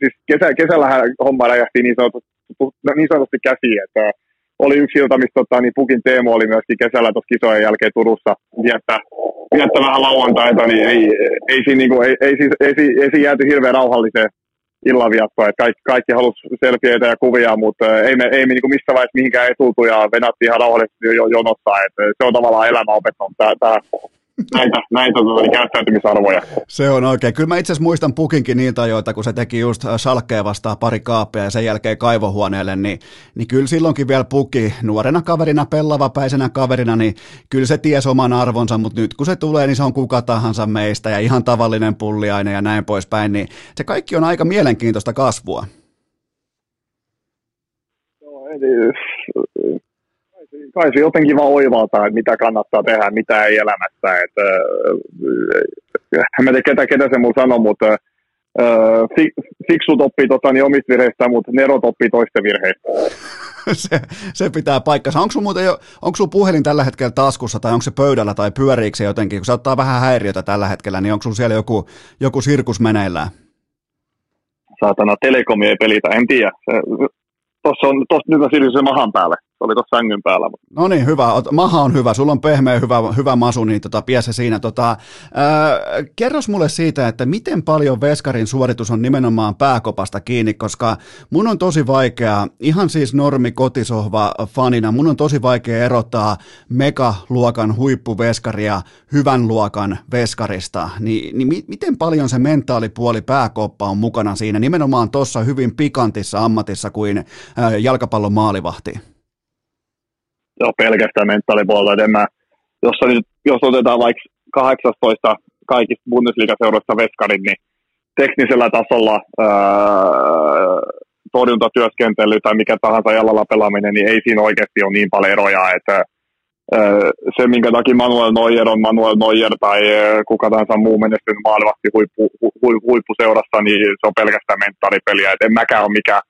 S3: siis kesä, kesällähän homma räjähti niin sanotusti, niin sanotusti käsiin, että oli yksi ilta, missä tota, niin Pukin Teemo oli myöskin kesällä tuossa kisojen jälkeen Turussa viettää, viettää vähän lauantaita, niin ei, ei, siinä, niin kuin, ei, ei, ei, ei, ei, ei, ei jääty hirveän rauhalliseen illanviettoa, että kaikki, kaikki halusi selfieitä ja kuvia, mutta ei me, ei me niin missään vaiheessa mihinkään etultu ja venattiin ihan rauhallisesti jo, jonossa, että se on tavallaan elämä opettanut tämä näitä, näitä tuota, käyttäytymisarvoja.
S1: Se on oikein. Kyllä mä itse asiassa muistan Pukinkin niiltä ajoita, kun se teki just Salkkeen vastaan pari kaappia ja sen jälkeen kaivohuoneelle, niin, niin kyllä silloinkin vielä Pukki nuorena kaverina, pellavapäisenä kaverina, niin kyllä se ties oman arvonsa, mutta nyt kun se tulee, niin se on kuka tahansa meistä ja ihan tavallinen pulliainen ja näin poispäin, niin se kaikki on aika mielenkiintoista kasvua.
S3: No, eli kai se jotenkin vaan oivaltaa, että mitä kannattaa tehdä, mitä ei elämässä. Että, äh, en tiedä, ketä, ketä se mun sanoi, mutta äh, fiksut oppii tota, niin omista virheistä, mutta nerot oppii toisten virheistä.
S1: se, se pitää paikkansa. Onko muuten jo, onko sun puhelin tällä hetkellä taskussa tai onko se pöydällä tai pyöriikö se jotenkin? Kun se ottaa vähän häiriötä tällä hetkellä, niin onko sun siellä joku, joku sirkus meneillään?
S3: Saatana, telekomi ei pelitä, en tiedä. Tuossa on, tossa, nyt on se mahan päälle oli tuossa sängyn päällä.
S1: No niin, hyvä. Maha on hyvä. Sulla on pehmeä, hyvä, hyvä masu, niin tota, piässä siinä. Tota, ää, kerros mulle siitä, että miten paljon Veskarin suoritus on nimenomaan pääkopasta kiinni, koska mun on tosi vaikea, ihan siis normi kotisohva fanina, mun on tosi vaikea erottaa megaluokan huippuveskaria hyvän luokan veskarista. Ni, niin mi, miten paljon se mentaalipuoli pääkoppa on mukana siinä, nimenomaan tuossa hyvin pikantissa ammatissa kuin ää, jalkapallon maalivahti?
S3: Jo pelkästään mentaalipuolta. Et en mä, jos, nyt, jos otetaan vaikka 18 kaikista Bundesliga-seuroista veskarit, niin teknisellä tasolla ää, torjuntatyöskentely tai mikä tahansa jalalla pelaaminen, niin ei siinä oikeasti ole niin paljon eroja, että se, minkä takia Manuel Neuer on Manuel Neuer tai kuka tahansa muu menestynyt maalivahti huippu, hu, huippuseurassa, niin se on pelkästään mentaalipeliä. Et en mäkään ole mikään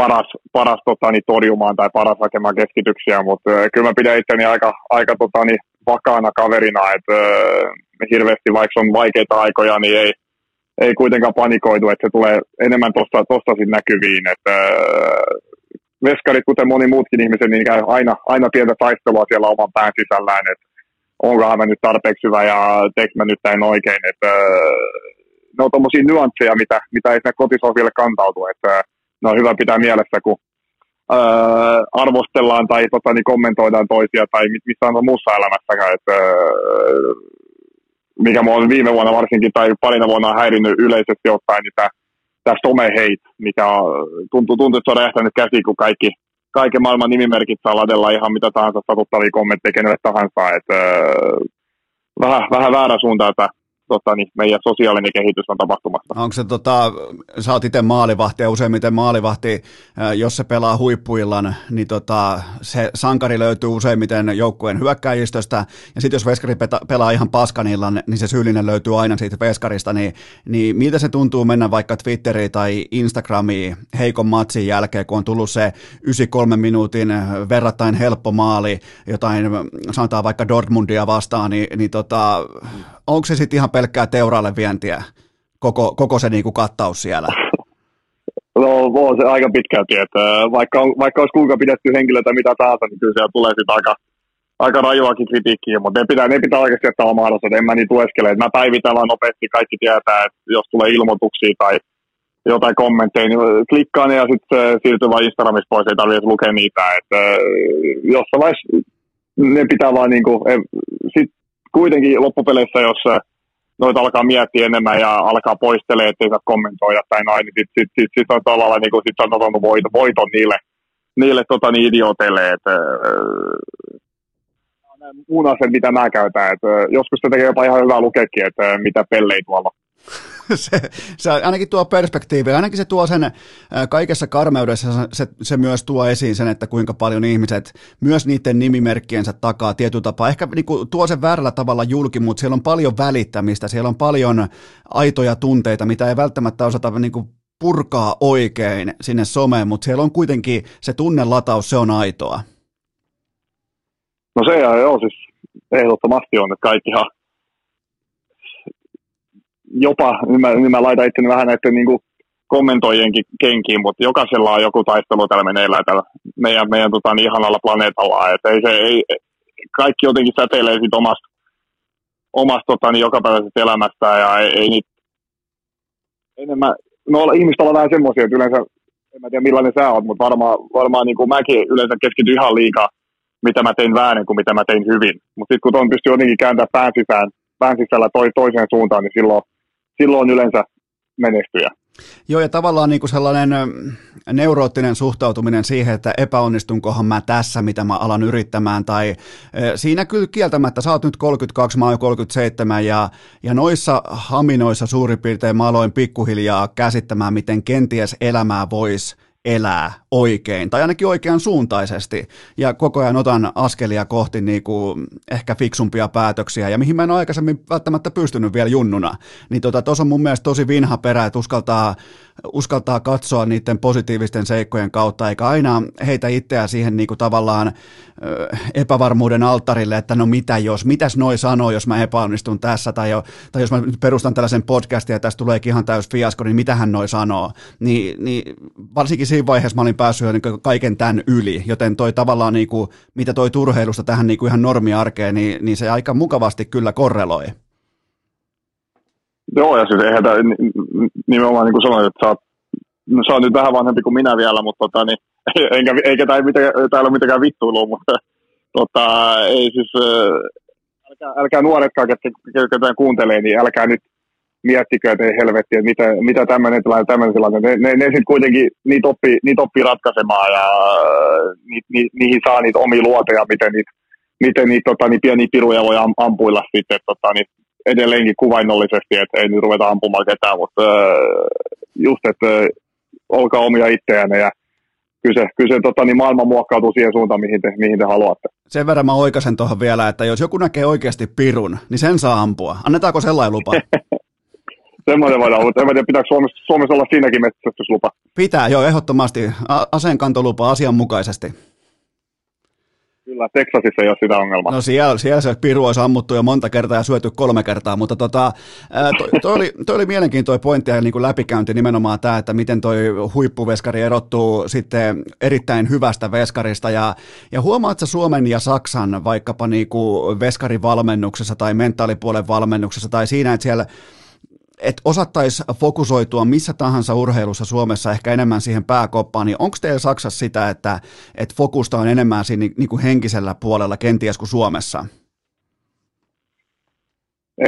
S3: paras, paras tota, niin, torjumaan tai paras hakemaan keskityksiä, mutta kyllä mä pidän itteni aika, aika tota, niin, vakaana kaverina, että hirveästi vaikka on vaikeita aikoja, niin ei, ei kuitenkaan panikoidu, että se tulee enemmän tuosta tosta näkyviin, että veskarit, kuten moni muutkin ihmiset, niin käy aina, aina pientä taistelua siellä oman pään sisällään, että onko mä nyt tarpeeksi hyvä ja teekö mä nyt näin oikein, että ne on tuommoisia nyansseja, mitä, mitä ei sinne kotisohville kantautu, että ne on hyvä pitää mielessä, kun ää, arvostellaan tai tota, niin kommentoidaan toisia tai missään muussa elämässäkään, että mikä mua on viime vuonna varsinkin tai parina vuonna häirinnyt yleisesti ottaen, niin tämä, tämä someheit, mikä tuntuu, tuntuu, että se on räjähtänyt käsiin, kun kaikki, kaiken maailman nimimerkit saa ladella ihan mitä tahansa satuttavia kommentteja kenelle tahansa. Että, äh, vähän, vähän väärä suunta, että tota, niin meidän sosiaalinen kehitys on tapahtumassa.
S1: Onko se, tota, sä oot itse maalivahti ja useimmiten maalivahti, jos se pelaa huippuillan, niin tota, se sankari löytyy useimmiten joukkueen hyökkäjistöstä, ja sitten jos veskari pelaa ihan paskanillan, niin se syyllinen löytyy aina siitä veskarista, niin, niin miltä se tuntuu mennä vaikka Twitteriin tai Instagramiin heikon matsin jälkeen, kun on tullut se 93 minuutin verrattain helppo maali, jotain sanotaan vaikka Dortmundia vastaan, niin, niin tota, onko se sitten ihan pelkkää teuraalle vientiä, koko, koko se niinku kattaus siellä?
S3: No, on se aika pitkälti, että vaikka, on, vaikka olisi kuinka pidetty henkilötä mitä tahansa, niin kyllä siellä tulee sitten aika, aika rajuakin kritiikkiä, mutta ne pitää, ne pitää oikeasti jättää oma että en mä niitä lueskele. Mä päivitän vaan nopeasti, kaikki tietää, että jos tulee ilmoituksia tai jotain kommentteja, niin klikkaa ne ja sitten siirtyy vain Instagramissa pois, ei tarvitse lukea niitä. Että jossain vaiheessa ne pitää vaan niinku, sit kuitenkin loppupeleissä, jos noita alkaa miettiä enemmän ja alkaa poistelee, ettei saa kommentoida tai noin, niin sitten sit, sit, sit on tavallaan niin kuin, sit on ottanut voiton, voiton niille, niille tota, niin idioteille, että muun asian, mitä mä käytän. että joskus se tekee jopa ihan hyvää lukeekin, että mitä pellei tuolla
S1: se, se ainakin tuo perspektiivi, ainakin se tuo sen kaikessa karmeudessa, se, se myös tuo esiin sen, että kuinka paljon ihmiset myös niiden nimimerkkiensä takaa tietyllä tapaa, ehkä niin kuin tuo sen väärällä tavalla julki, mutta siellä on paljon välittämistä, siellä on paljon aitoja tunteita, mitä ei välttämättä osata niin kuin purkaa oikein sinne someen, mutta siellä on kuitenkin se tunnelataus, se on aitoa.
S3: No se joo, siis ehdottomasti on, että kaikkihan jopa, niin mä, niin mä laitan itteni vähän näiden niin kuin kommentoijienkin kenkiin, mutta jokaisella on joku taistelu täällä meneillään täällä meidän, meidän tota, niin ihanalla planeetalla. Et ei se, ei, kaikki jotenkin säteilee siitä omasta, omasta tota, niin jokapäiväisestä elämästä ja ei, ei niitä enemmän, no ihmiset ovat vähän semmoisia, että yleensä, en mä tiedä millainen sä oot, mutta varmaan, varmaan niin kuin mäkin yleensä keskityn ihan liikaa, mitä mä tein väärin kuin mitä mä tein hyvin. Mutta sitten kun tuon pystyy jotenkin kääntämään pään sisään, pään sisällä toi, toiseen suuntaan, niin silloin silloin yleensä menestyjä.
S1: Joo, ja tavallaan niin kuin sellainen neuroottinen suhtautuminen siihen, että epäonnistunkohan mä tässä, mitä mä alan yrittämään, tai siinä kyllä kieltämättä, sä oot nyt 32, mä oon 37, ja, ja noissa haminoissa suurin piirtein mä aloin pikkuhiljaa käsittämään, miten kenties elämää voisi elää oikein, tai ainakin oikean suuntaisesti, ja koko ajan otan askelia kohti niin kuin ehkä fiksumpia päätöksiä, ja mihin mä en ole aikaisemmin välttämättä pystynyt vielä junnuna, niin tuossa tota, on mun mielestä tosi vinha perä, että uskaltaa, uskaltaa katsoa niiden positiivisten seikkojen kautta, eikä aina heitä itseään siihen niin kuin tavallaan epävarmuuden alttarille, että no mitä jos, mitäs noi sanoo, jos mä epäonnistun tässä, tai, jo, tai jos mä perustan tällaisen podcastin ja tästä tulee ihan täys fiasko, niin mitähän noi sanoo, niin, niin varsinkin siinä vaiheessa mä olin päässyt niin kaiken tämän yli, joten toi tavallaan, niin kuin, mitä toi turheilusta tähän niin kuin ihan normiarkeen, niin, niin se aika mukavasti kyllä korreloi.
S3: Joo, ja siis eihän tämä nimenomaan niin kuin sanoin, että sä oot, no, sä oot nyt vähän vanhempi kuin minä vielä, mutta tota, niin, enkä, eikä tämä, mitenkään, täällä ole mitenkään vittuilua, mutta tota, ei siis, älkää, älkää nuoretkaan, ketkä, ketkä kuuntelee, niin älkää nyt miettikö, että ei helvetti, että mitä, mitä tämmöinen tilanne, tämmöinen tilanne. Ne, ne, ne sitten kuitenkin niitä oppii, niitä oppii ratkaisemaan ja ni, ni, niihin saa niitä omia luoteja, miten niitä, miten niitä tota, niin pieniä piruja voi am, ampuilla sitten tota, niin edelleenkin kuvainnollisesti, että ei nyt ruveta ampumaan ketään, mutta just, että olkaa omia itseänne ja kyllä se, kyllä se tota, niin maailma muokkautuu siihen suuntaan, mihin te, mihin te haluatte.
S1: Sen verran mä oikaisen tuohon vielä, että jos joku näkee oikeasti pirun, niin sen saa ampua. Annetaanko sellainen lupa?
S3: Semmoinen voidaan, mutta en tiedä, pitääkö Suomessa, Suomessa olla siinäkin metsästyslupa.
S1: Pitää, joo, ehdottomasti. Aseenkantolupa asianmukaisesti.
S3: Kyllä, Texasissa ei ole sitä ongelmaa.
S1: No siellä, siellä se piru olisi ammuttu jo monta kertaa ja syöty kolme kertaa, mutta tota, toi, toi, oli, toi oli mielenkiintoinen pointti ja niin kuin läpikäynti nimenomaan tämä, että miten toi huippuveskari erottuu sitten erittäin hyvästä veskarista ja, ja huomaatko Suomen ja Saksan vaikkapa niin kuin veskarivalmennuksessa tai mentaalipuolen valmennuksessa tai siinä, että siellä että osattaisi fokusoitua missä tahansa urheilussa Suomessa ehkä enemmän siihen pääkoppaan, niin onko teillä Saksassa sitä, että, että fokusta on enemmän siinä niin kuin henkisellä puolella kenties kuin Suomessa?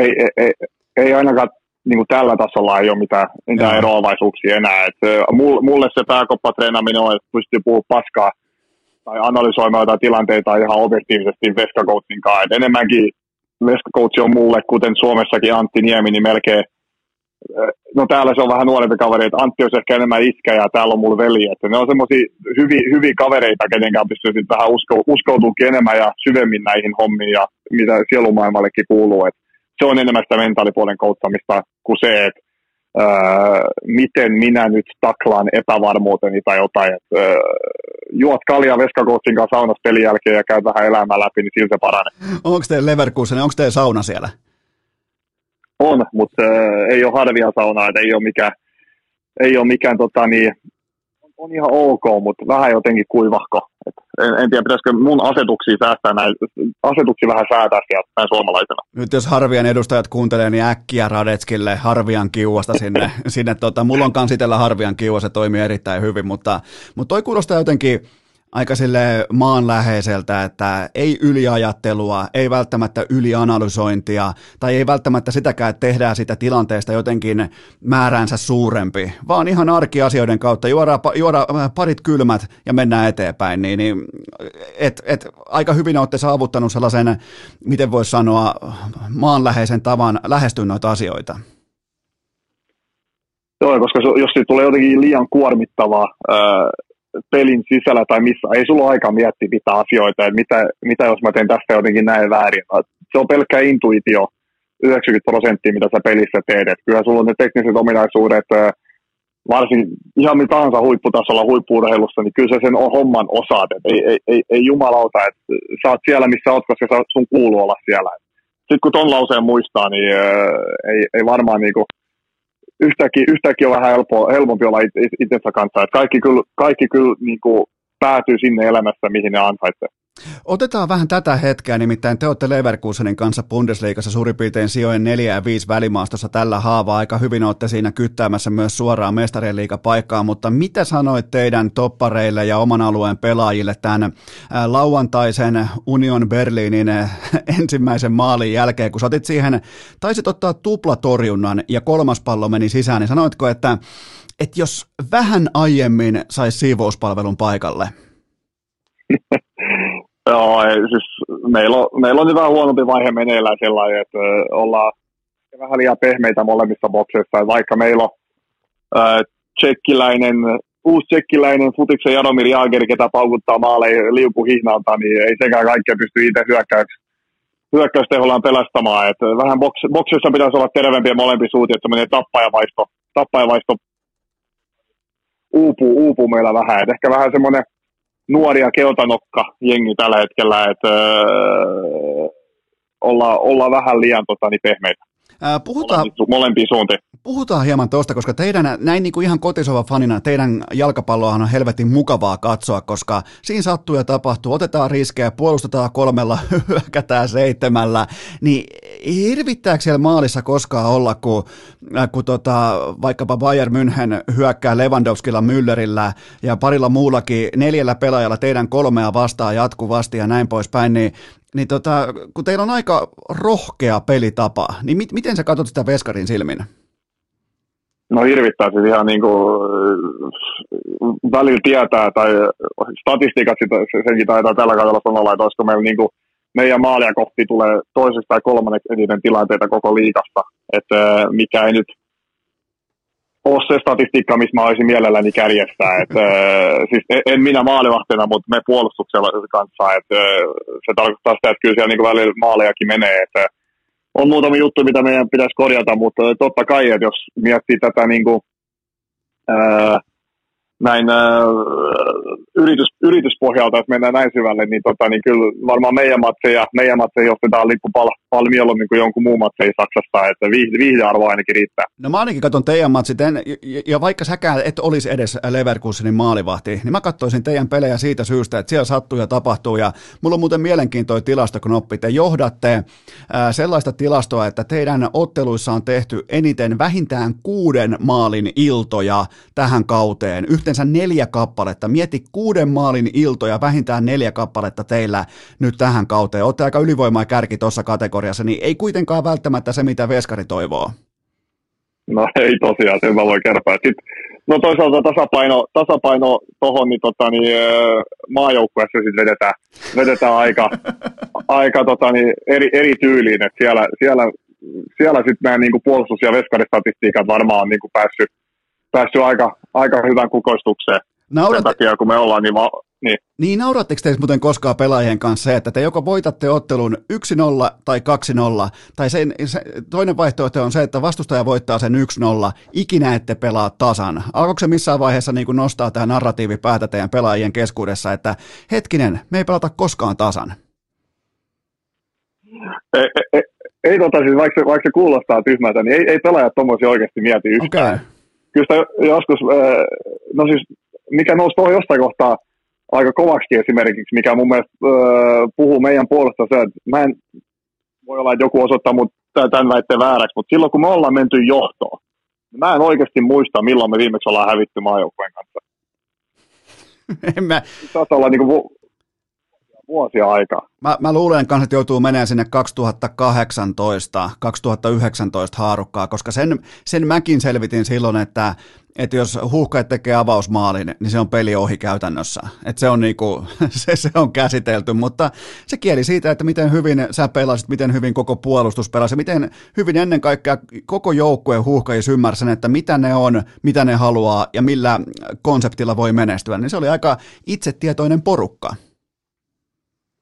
S3: Ei, ei, ei, ei ainakaan niin kuin tällä tasolla ei ole mitään, mitään eroavaisuuksia enää. Et, mulle se pääkoppatreenaminen on, että pystyy puhumaan paskaa tai analysoimaan jotain tilanteita ihan objektiivisesti veskakoutsin kanssa. Et enemmänkin veskakoutsi on mulle, kuten Suomessakin Antti Niemi, niin melkein – no täällä se on vähän nuorempi kaveri, että Antti olisi ehkä enemmän iskä ja täällä on mulla veli. Että ne on semmoisia hyviä, hyviä kavereita, kenen pystyy sitten vähän usko, uskoutumaan enemmän ja syvemmin näihin hommiin ja mitä sielumaailmallekin kuuluu. Et se on enemmän sitä mentaalipuolen kouttamista kuin se, että öö, miten minä nyt taklaan epävarmuuteni tai jotain. Et, öö, juot kalja veskakoutsin kanssa saunassa pelin jälkeen ja käyt vähän elämää läpi, niin sillä se paranee.
S1: Onko teillä Leverkusen, onko teillä sauna siellä?
S3: On, mutta äh, ei ole harvia saunaa, että ei ole mikään, ei ole mikään tota, niin, on ihan ok, mutta vähän jotenkin kuivahko. Et en, en tiedä, pitäisikö mun asetuksia säästää näin, asetuksia vähän säätää sieltä näin suomalaisena.
S1: Nyt jos Harvian edustajat kuuntelee, niin äkkiä Radetskille Harvian kiuasta sinne. sinne tota, mulla on kans itsellä Harvian kiuas, se toimii erittäin hyvin, mutta, mutta toi kuulostaa jotenkin, aika sille maanläheiseltä, että ei yliajattelua, ei välttämättä ylianalysointia tai ei välttämättä sitäkään, että tehdään sitä tilanteesta jotenkin määränsä suurempi, vaan ihan arkiasioiden kautta juoda, juoda äh, parit kylmät ja mennään eteenpäin, niin, niin et, et, aika hyvin olette saavuttanut sellaisen, miten voisi sanoa, maanläheisen tavan lähestyä noita asioita.
S3: Joo, koska jos tulee jotenkin liian kuormittavaa, pelin sisällä tai missä, ei sulla ole aikaa miettiä mitä asioita, että mitä, mitä jos mä teen tästä jotenkin näin väärin. Se on pelkkä intuitio, 90 prosenttia, mitä sä pelissä teet. Et kyllä sulla on ne tekniset ominaisuudet, varsin ihan mitä tahansa huipputasolla huippuurheilussa, niin kyllä sä sen homman osaat. Et ei, ei, ei, ei jumalauta, että sä oot siellä, missä oot, koska sun kuuluu olla siellä. Sitten kun ton lauseen muistaa, niin ei, ei varmaan niinku, yhtäkkiä, yhtäkkiä on vähän helppo, helpompi olla itsensä kanssa. Että kaikki kyllä, kaikki kyllä niin kuin päätyy sinne elämässä, mihin ne ansaitsee.
S1: Otetaan vähän tätä hetkeä, nimittäin te olette Leverkusenin kanssa Bundesliigassa suurin piirtein sijoin 4 ja 5 välimaastossa tällä haavaa. Aika hyvin olette siinä kyttäämässä myös suoraan mestarien liigapaikkaa, mutta mitä sanoit teidän toppareille ja oman alueen pelaajille tämän lauantaisen Union Berliinin ensimmäisen maalin jälkeen, kun otit siihen, taisit ottaa tuplatorjunnan ja kolmas pallo meni sisään, niin sanoitko, että, että jos vähän aiemmin saisi siivouspalvelun paikalle?
S3: Joo, ei, siis meillä on, meillä on nyt vähän huonompi vaihe meneillään sellainen, että ollaan vähän liian pehmeitä molemmissa bokseissa. Vaikka meillä on äh, tsekkiläinen, uusi tsekkiläinen futiksen Jaromir Jaager, ketä paukuttaa maaleja liukuhihnalta, niin ei sekään kaikkea pysty itse hyökkäyksi hyökkäystehollaan pelastamaan. Et vähän boks, boksissa pitäisi olla terveempiä molempi suuti, että menee tappajavaisto, tappajavaisto uupuu, uupuu meillä vähän. Et ehkä vähän semmoinen nuoria keltanokka jengi tällä hetkellä, että öö, ollaan, olla vähän liian tota, niin pehmeitä.
S1: Ää, puhutaan,
S3: molempiin, molempiin suuntiin.
S1: Puhutaan hieman tuosta, koska teidän, näin niin kuin ihan kotisova fanina, teidän jalkapalloahan on helvetin mukavaa katsoa, koska siinä sattuu ja tapahtuu, otetaan riskejä, puolustetaan kolmella, hyökätään seitsemällä, niin hirvittääkö siellä maalissa koskaan olla, kun, äh, kun tota, vaikkapa Bayern München hyökkää Lewandowskilla, Müllerillä ja parilla muullakin neljällä pelaajalla teidän kolmea vastaan jatkuvasti ja näin poispäin, niin niin tota, kun teillä on aika rohkea pelitapa, niin mit, miten sä katsot sitä Veskarin silmin?
S3: No hirvittää siis ihan niin kuin, välillä tietää, tai statistiikat sitä, senkin taitaa tällä kaudella sanoa, että olisiko meillä niin kuin, meidän maalia kohti tulee toisesta tai kolmanneksi eniten tilanteita koko liikasta, että mikä ei nyt ole se statistiikka, missä mä olisin mielelläni kärjestää. Et, äh, siis en minä maalivahtena, mutta me puolustuksella kanssa. Et, äh, se tarkoittaa sitä, että kyllä siellä niin välillä maalejakin menee. Et, äh, on muutamia juttuja, mitä meidän pitäisi korjata, mutta totta kai, että jos miettii tätä niin kuin, äh, näin äh, yritys, yrityspohjalta, että mennään näin syvälle, niin, tota, niin kyllä varmaan meidän matseja, meidän matseja johdetaan lippu pal- paljon mieluummin kuin jonkun muun matseja Saksassa, että viihdearvo ainakin riittää.
S1: No mä ainakin katson teidän matsit, en, ja, vaikka säkään et olisi edes Leverkusenin maalivahti, niin mä katsoisin teidän pelejä siitä syystä, että siellä sattuu ja tapahtuu, ja mulla on muuten mielenkiintoinen tilastoknoppi, te johdatte ää, sellaista tilastoa, että teidän otteluissa on tehty eniten vähintään kuuden maalin iltoja tähän kauteen, yhteensä neljä kappaletta, mieti kuuden maalin iltoja, vähintään neljä kappaletta teillä nyt tähän kauteen. Olette aika ylivoimaa kärki tuossa kategoriassa, niin ei kuitenkaan välttämättä se, mitä Veskari toivoo.
S3: No ei tosiaan, sen mä voin kertoa. Sitten, no toisaalta tasapaino, tasapaino tuohon niin, tota, niin, maajoukkueessa sitten vedetään, vedetään aika, aika tota, niin, eri, eri tyyliin. Et siellä siellä, siellä sitten nämä niin puolustus- ja veskaristatistiikat varmaan on niin kuin päässyt, päässyt aika, aika hyvän kukoistukseen. Naurat... Sen takia, kun me ollaan niin, niin.
S1: Niin nauratteko te muuten koskaan pelaajien kanssa se, että te joko voitatte ottelun 1-0 tai 2-0, tai sen, se, toinen vaihtoehto on se, että vastustaja voittaa sen 1-0, ikinä ette pelaa tasan. Alkoiko se missään vaiheessa niin nostaa tämä narratiivi päätä teidän pelaajien keskuudessa, että hetkinen, me ei pelata koskaan tasan?
S3: Ei, ei, ei, tota siis, vaikka se, vaikka se kuulostaa tyhmältä, niin ei, ei pelaajat tuommoisia oikeasti mieti yhtään. Okay. Kyllä sitä joskus, no siis mikä nousi tuohon jostain kohtaa aika kovaksi esimerkiksi, mikä mun mielestä öö, puhuu meidän puolesta se, että mä en, voi olla, että joku osoittaa mut tämän väitteen vääräksi, mutta silloin kun me ollaan menty johtoon, niin mä en oikeasti muista, milloin me viimeksi ollaan hävitty maajoukkueen kanssa.
S1: en mä...
S3: Saattaa olla niin kuin vuosia aikaa.
S1: Mä, mä luulen kanssa, että joutuu menemään sinne 2018, 2019 haarukkaa, koska sen, sen mäkin selvitin silloin, että, että jos huuhkajat tekee avausmaalin, niin se on peli ohi käytännössä. Että se on, niinku, se, se on käsitelty, mutta se kieli siitä, että miten hyvin sä pelasit, miten hyvin koko puolustus pelasi, miten hyvin ennen kaikkea koko joukkueen huuhkajissa ymmärsin, että mitä ne on, mitä ne haluaa ja millä konseptilla voi menestyä, niin se oli aika itsetietoinen porukka.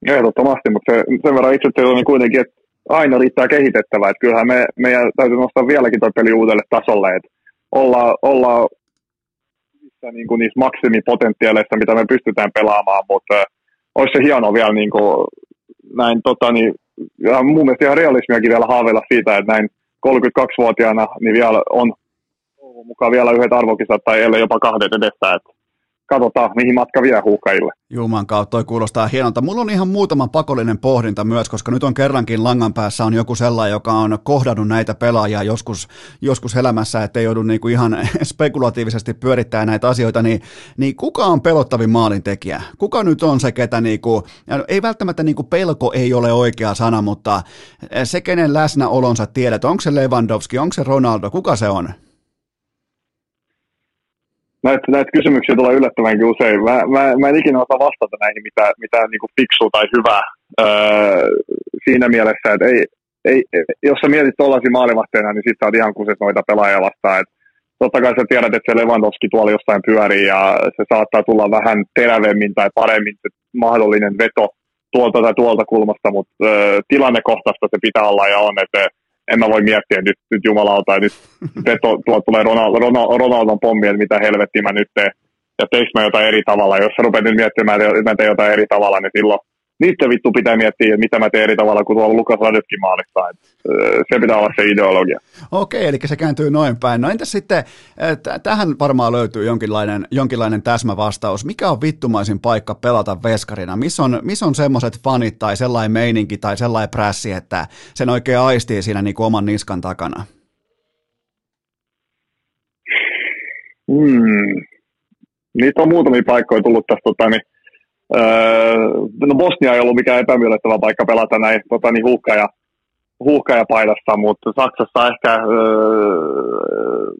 S3: Ehdottomasti, mutta se, sen verran itse niin kuitenkin, että aina riittää kehitettävää. Että kyllähän me, meidän täytyy nostaa vieläkin tuo peli uudelle tasolle, että olla, olla niin kuin niissä maksimipotentiaaleissa, mitä me pystytään pelaamaan, mutta äh, olisi se hienoa vielä niin kuin, näin, tota, niin, ja mun mielestä ihan realismiakin vielä haaveilla siitä, että näin 32-vuotiaana niin vielä on mukaan vielä yhdet arvokisat tai ellei jopa kahdet edessä, että katsotaan, mihin matka vie huuhkajille.
S1: Juman kautta, toi kuulostaa hienolta. Mulla on ihan muutama pakollinen pohdinta myös, koska nyt on kerrankin langan päässä on joku sellainen, joka on kohdannut näitä pelaajia joskus, joskus elämässä, ettei joudu niinku ihan spekulatiivisesti pyörittää näitä asioita, niin, niin kuka on pelottavin maalintekijä? Kuka nyt on se, ketä niinku, ei välttämättä niinku pelko ei ole oikea sana, mutta se, kenen läsnäolonsa tiedät, onko se Lewandowski, onko se Ronaldo, kuka se on?
S3: Näitä, näitä kysymyksiä tulee yllättävänkin usein. Mä, mä, mä en ikinä osaa vastata näihin mitään, mitään niin fiksua tai hyvää öö, siinä mielessä, että ei, ei, jos sä mietit tuollaisia maalivahteena, niin sit sä oot ihan kuset noita pelaajia vastaan. Et totta kai sä tiedät, että se Lewandowski tuolla jostain pyörii ja se saattaa tulla vähän terävemmin tai paremmin se mahdollinen veto tuolta tai tuolta kulmasta, mutta öö, tilannekohtaista se pitää olla ja on, että en mä voi miettiä, nyt, nyt jumalauta, ja nyt veto, tuolta tulee Ronaldo, Ronaldo, Ronaldon pommi, että mitä helvettiä mä nyt teen, ja teikö mä jotain eri tavalla. Jos sä rupeat nyt miettimään, että mä teen jotain eri tavalla, niin silloin niitä vittu pitää miettiä, että mitä mä teen eri tavalla kuin tuolla Lukas Radetkin maalissa. Se pitää olla se ideologia.
S1: Okei, eli se kääntyy noin päin. No entäs sitten, t- tähän varmaan löytyy jonkinlainen, jonkinlainen täsmävastaus. Mikä on vittumaisin paikka pelata veskarina? Missä on, missä on semmoiset fanit tai sellainen meininki tai sellainen prässi, että sen oikein aistii siinä niin kuin oman niskan takana?
S3: Hmm. Niitä on muutamia paikkoja tullut tästä tota, niin, Öö, no Bosnia ei ollut mikään epämiellyttävä paikka pelata näin tota, niin huuhkaja, huuhkajapaidassa, mutta Saksassa ehkä öö,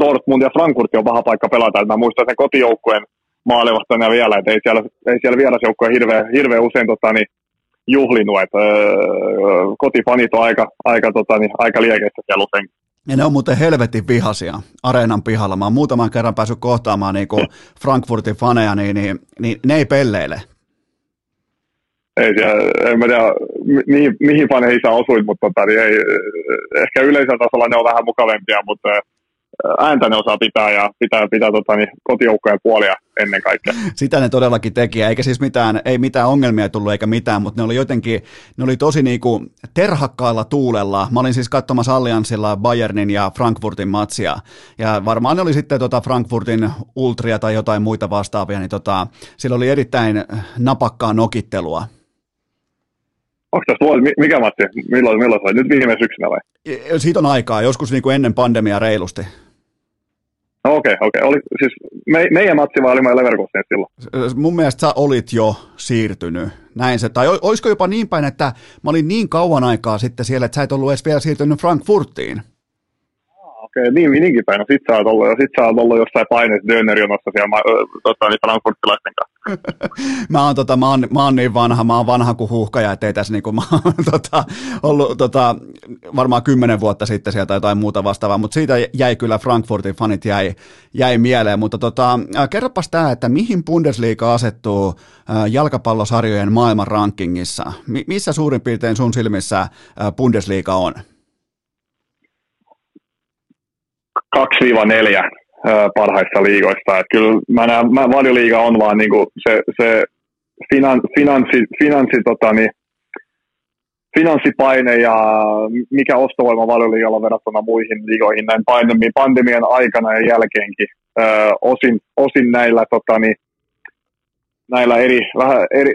S3: Dortmund ja Frankfurt on paha paikka pelata. Et mä muistan sen kotijoukkueen maalivahtajana vielä, että ei siellä, ei siellä vierasjoukkue hirveän, hirveän usein tota, niin, juhlinut, että öö, kotifanit on aika, aika, tota, niin, aika liekeissä siellä usein.
S1: Ja ne on muuten helvetin vihasia areenan pihalla. Mä oon muutaman kerran päässyt kohtaamaan niin kuin Frankfurtin faneja, niin, niin, niin ne ei pelleile.
S3: Ei siellä, en mä tiedä mihin, mihin faneihin sä osuit, mutta tota, niin ei, ehkä yleisellä tasolla ne on vähän mukavempia, mutta ääntä ne osaa pitää ja pitää, pitää tota, niin, kotijoukkojen puolia ennen kaikkea.
S1: Sitä ne todellakin teki, eikä siis mitään, ei mitään ongelmia tullut eikä mitään, mutta ne oli jotenkin, ne oli tosi niinku terhakkaalla tuulella. Mä olin siis katsomassa Allianssilla Bayernin ja Frankfurtin matsia, ja varmaan ne oli sitten tota Frankfurtin ultria tai jotain muita vastaavia, niin tota, sillä oli erittäin napakkaa nokittelua.
S3: Onko tässä mikä matsi? Milloin, milloin se oli? Nyt viime syksynä vai?
S1: Siitä on aikaa, joskus niin kuin ennen pandemiaa reilusti.
S3: No okei, okay, okei. Okay. Oli, siis me, meidän matsi vaan oli meidän Leverkusen silloin.
S1: Mun mielestä sä olit jo siirtynyt. Näin se. Tai olisiko jopa niin päin, että mä olin niin kauan aikaa sitten siellä, että sä et ollut edes vielä siirtynyt Frankfurtiin
S3: niin, niinkin päin. No sit sä oot ollut, sit sä oot ollut jossain paineessa Dönerjonossa siellä tota, niin frankfurtilaisten kanssa.
S1: mä, oon, tota, mä, oon, mä oon niin vanha, mä oon vanha kuin huuhkaja, ettei tässä niinku, mä oon tota, ollut tota, varmaan kymmenen vuotta sitten sieltä jotain muuta vastaavaa, mutta siitä jäi kyllä Frankfurtin fanit jäi, jäi mieleen, mutta tota, kerropas tämä, että mihin Bundesliga asettuu jalkapallosarjojen maailman rankingissa? missä suurin piirtein sun silmissä Bundesliga on?
S3: 2-4 parhaissa liigoissa. Et kyllä mä näen, mä, valioliiga on vaan niinku se, se finan, finanssi, finanssi, tota, niin, finanssipaine ja mikä ostovoima valioliigalla verrattuna muihin liigoihin näin pandemian, pandemian aikana ja jälkeenkin. Ö, osin, osin näillä, tota, niin, näillä eri, vähän eri,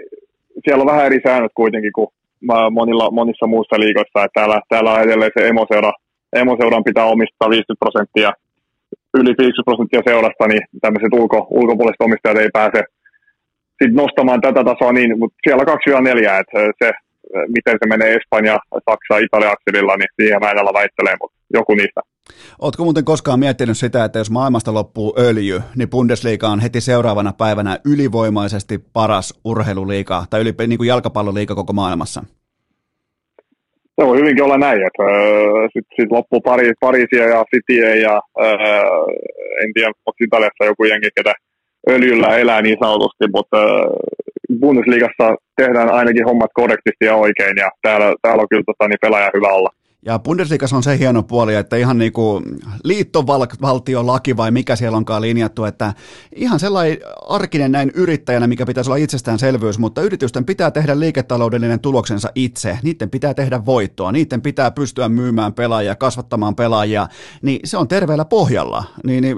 S3: siellä on vähän eri säännöt kuitenkin kuin monilla, monissa muissa liigoissa. Että täällä, täällä on edelleen se emoseura emoseuran pitää omistaa 50 prosenttia, yli 50 prosenttia seurasta, niin tämmöiset ulko, ulkopuoliset omistajat ei pääse sit nostamaan tätä tasoa niin, mutta siellä 2-4, että se, miten se menee Espanja, Saksa, Italia akselilla, niin siihen mä en ala väittelee, mutta joku niistä.
S1: Oletko muuten koskaan miettinyt sitä, että jos maailmasta loppuu öljy, niin Bundesliga on heti seuraavana päivänä ylivoimaisesti paras urheiluliiga tai yli, niin kuin jalkapalloliiga koko maailmassa?
S3: Se voi hyvinkin olla näin, että äh, sitten sit loppuu pari, Pariisia ja Cityä ja äh, en tiedä, onko Italiassa joku jengi, ketä öljyllä elää niin sanotusti, mutta äh, Bundesliigassa tehdään ainakin hommat korrektisti ja oikein ja täällä, täällä on kyllä tota, niin pelaaja hyvä olla.
S1: Ja Bundesliigassa on se hieno puoli, että ihan niin kuin liittovaltiolaki vai mikä siellä onkaan linjattu, että ihan sellainen arkinen näin yrittäjänä, mikä pitäisi olla itsestäänselvyys, mutta yritysten pitää tehdä liiketaloudellinen tuloksensa itse, niiden pitää tehdä voittoa, niiden pitää pystyä myymään pelaajia, kasvattamaan pelaajia, niin se on terveellä pohjalla. Niin, niin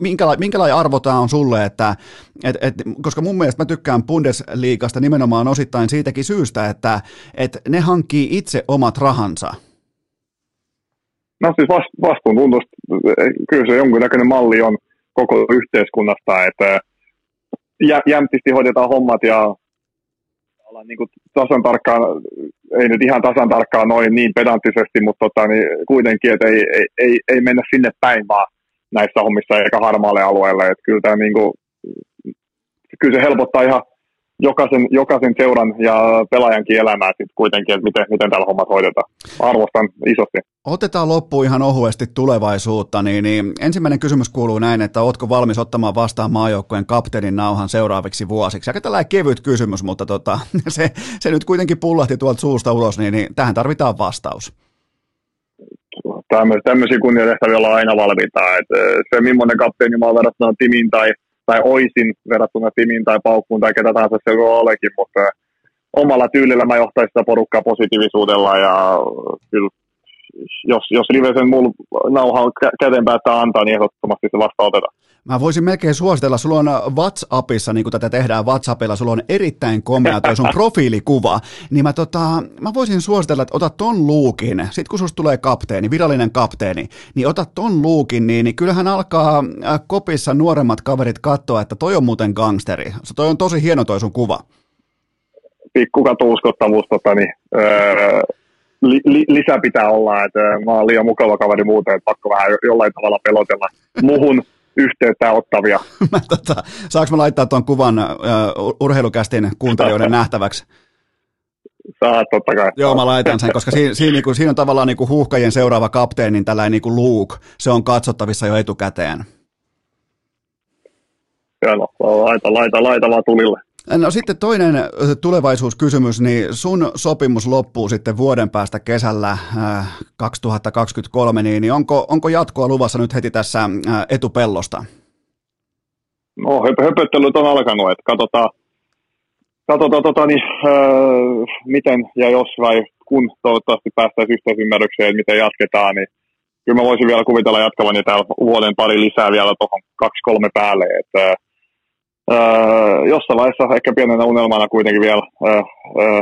S1: minkälainen, minkälainen arvo tämä on sulle, että et, et, koska mun mielestä mä tykkään Bundesliigasta nimenomaan osittain siitäkin syystä, että et ne hankkii itse omat rahansa.
S3: No siis vastuun tuntusta, kyllä se jonkinnäköinen malli on koko yhteiskunnasta, että jämptisti hoidetaan hommat ja ollaan niin tasan tarkkaan, ei nyt ihan tasan tarkkaan noin niin pedanttisesti, mutta tota, niin kuitenkin, että ei, ei, ei, ei, mennä sinne päin vaan näissä hommissa eikä harmaalle alueelle. Että kyllä, tämä niin kuin, kyllä se helpottaa ihan jokaisen, jokaisen seuran ja pelaajankin elämää sitten kuitenkin, että miten, miten täällä hommat hoidetaan. Arvostan isosti.
S1: Otetaan loppuun ihan ohuesti tulevaisuutta. Niin, niin ensimmäinen kysymys kuuluu näin, että ootko valmis ottamaan vastaan maajoukkojen kapteenin nauhan seuraaviksi vuosiksi? Aika tällainen kevyt kysymys, mutta tota, se, se, nyt kuitenkin pullahti tuolta suusta ulos, niin, niin tähän tarvitaan vastaus.
S3: Tämmöisiä kunniatehtäviä ollaan aina valmiita. Että se, millainen kapteeni mä oon verrattuna Timin tai tai oisin verrattuna Timin tai Paukkuun tai ketä tahansa se olekin, mutta omalla tyylillä mä johtaisin sitä porukkaa positiivisuudella ja kyllä jos, jos Rivesen mulla nauhan käteen päättää antaa, niin ehdottomasti se vasta otetaan.
S1: Mä voisin melkein suositella, sulla on WhatsAppissa, niin kuin tätä tehdään WhatsAppilla, sulla on erittäin komea toi sun profiilikuva, niin mä, tota, mä voisin suositella, että otat ton luukin, sit kun susta tulee kapteeni, virallinen kapteeni, niin otat ton luukin, niin, niin kyllähän alkaa äh, kopissa nuoremmat kaverit katsoa, että toi on muuten gangsteri. Se toi on tosi hieno toi sun kuva.
S3: Pikkukatu uskottavuus, tota, niin, öö, li, li, lisä pitää olla, että mä oon liian mukava kaveri muuten, että pakko vähän jollain tavalla pelotella muhun yhteyttä ottavia.
S1: mä, tota, saanko mä laittaa tuon kuvan uh, urheilukästin kuuntelijoiden nähtäväksi?
S3: Saat, totta kai.
S1: Joo, mä laitan sen, koska siinä, siinä, niin kuin, siinä on tavallaan niin kuin huuhkajien seuraava kapteenin tällainen niin kuin Luke. Se on katsottavissa jo etukäteen.
S3: Joo, laita, laita, laita vaan tulille.
S1: No sitten toinen tulevaisuuskysymys, niin sun sopimus loppuu sitten vuoden päästä kesällä 2023, niin onko, onko jatkoa luvassa nyt heti tässä etupellosta?
S3: No höpöttelyt on alkanut, että katsotaan, katsotaan tota, niin, öö, miten ja jos vai kun toivottavasti päästäisiin yhteisymmärrykseen, että miten jatketaan, niin kyllä mä voisin vielä kuvitella jatkavani täällä vuoden pari lisää vielä tuohon kaksi-kolme päälle, että öö, jossain vaiheessa ehkä pienenä unelmana kuitenkin vielä öö, öö,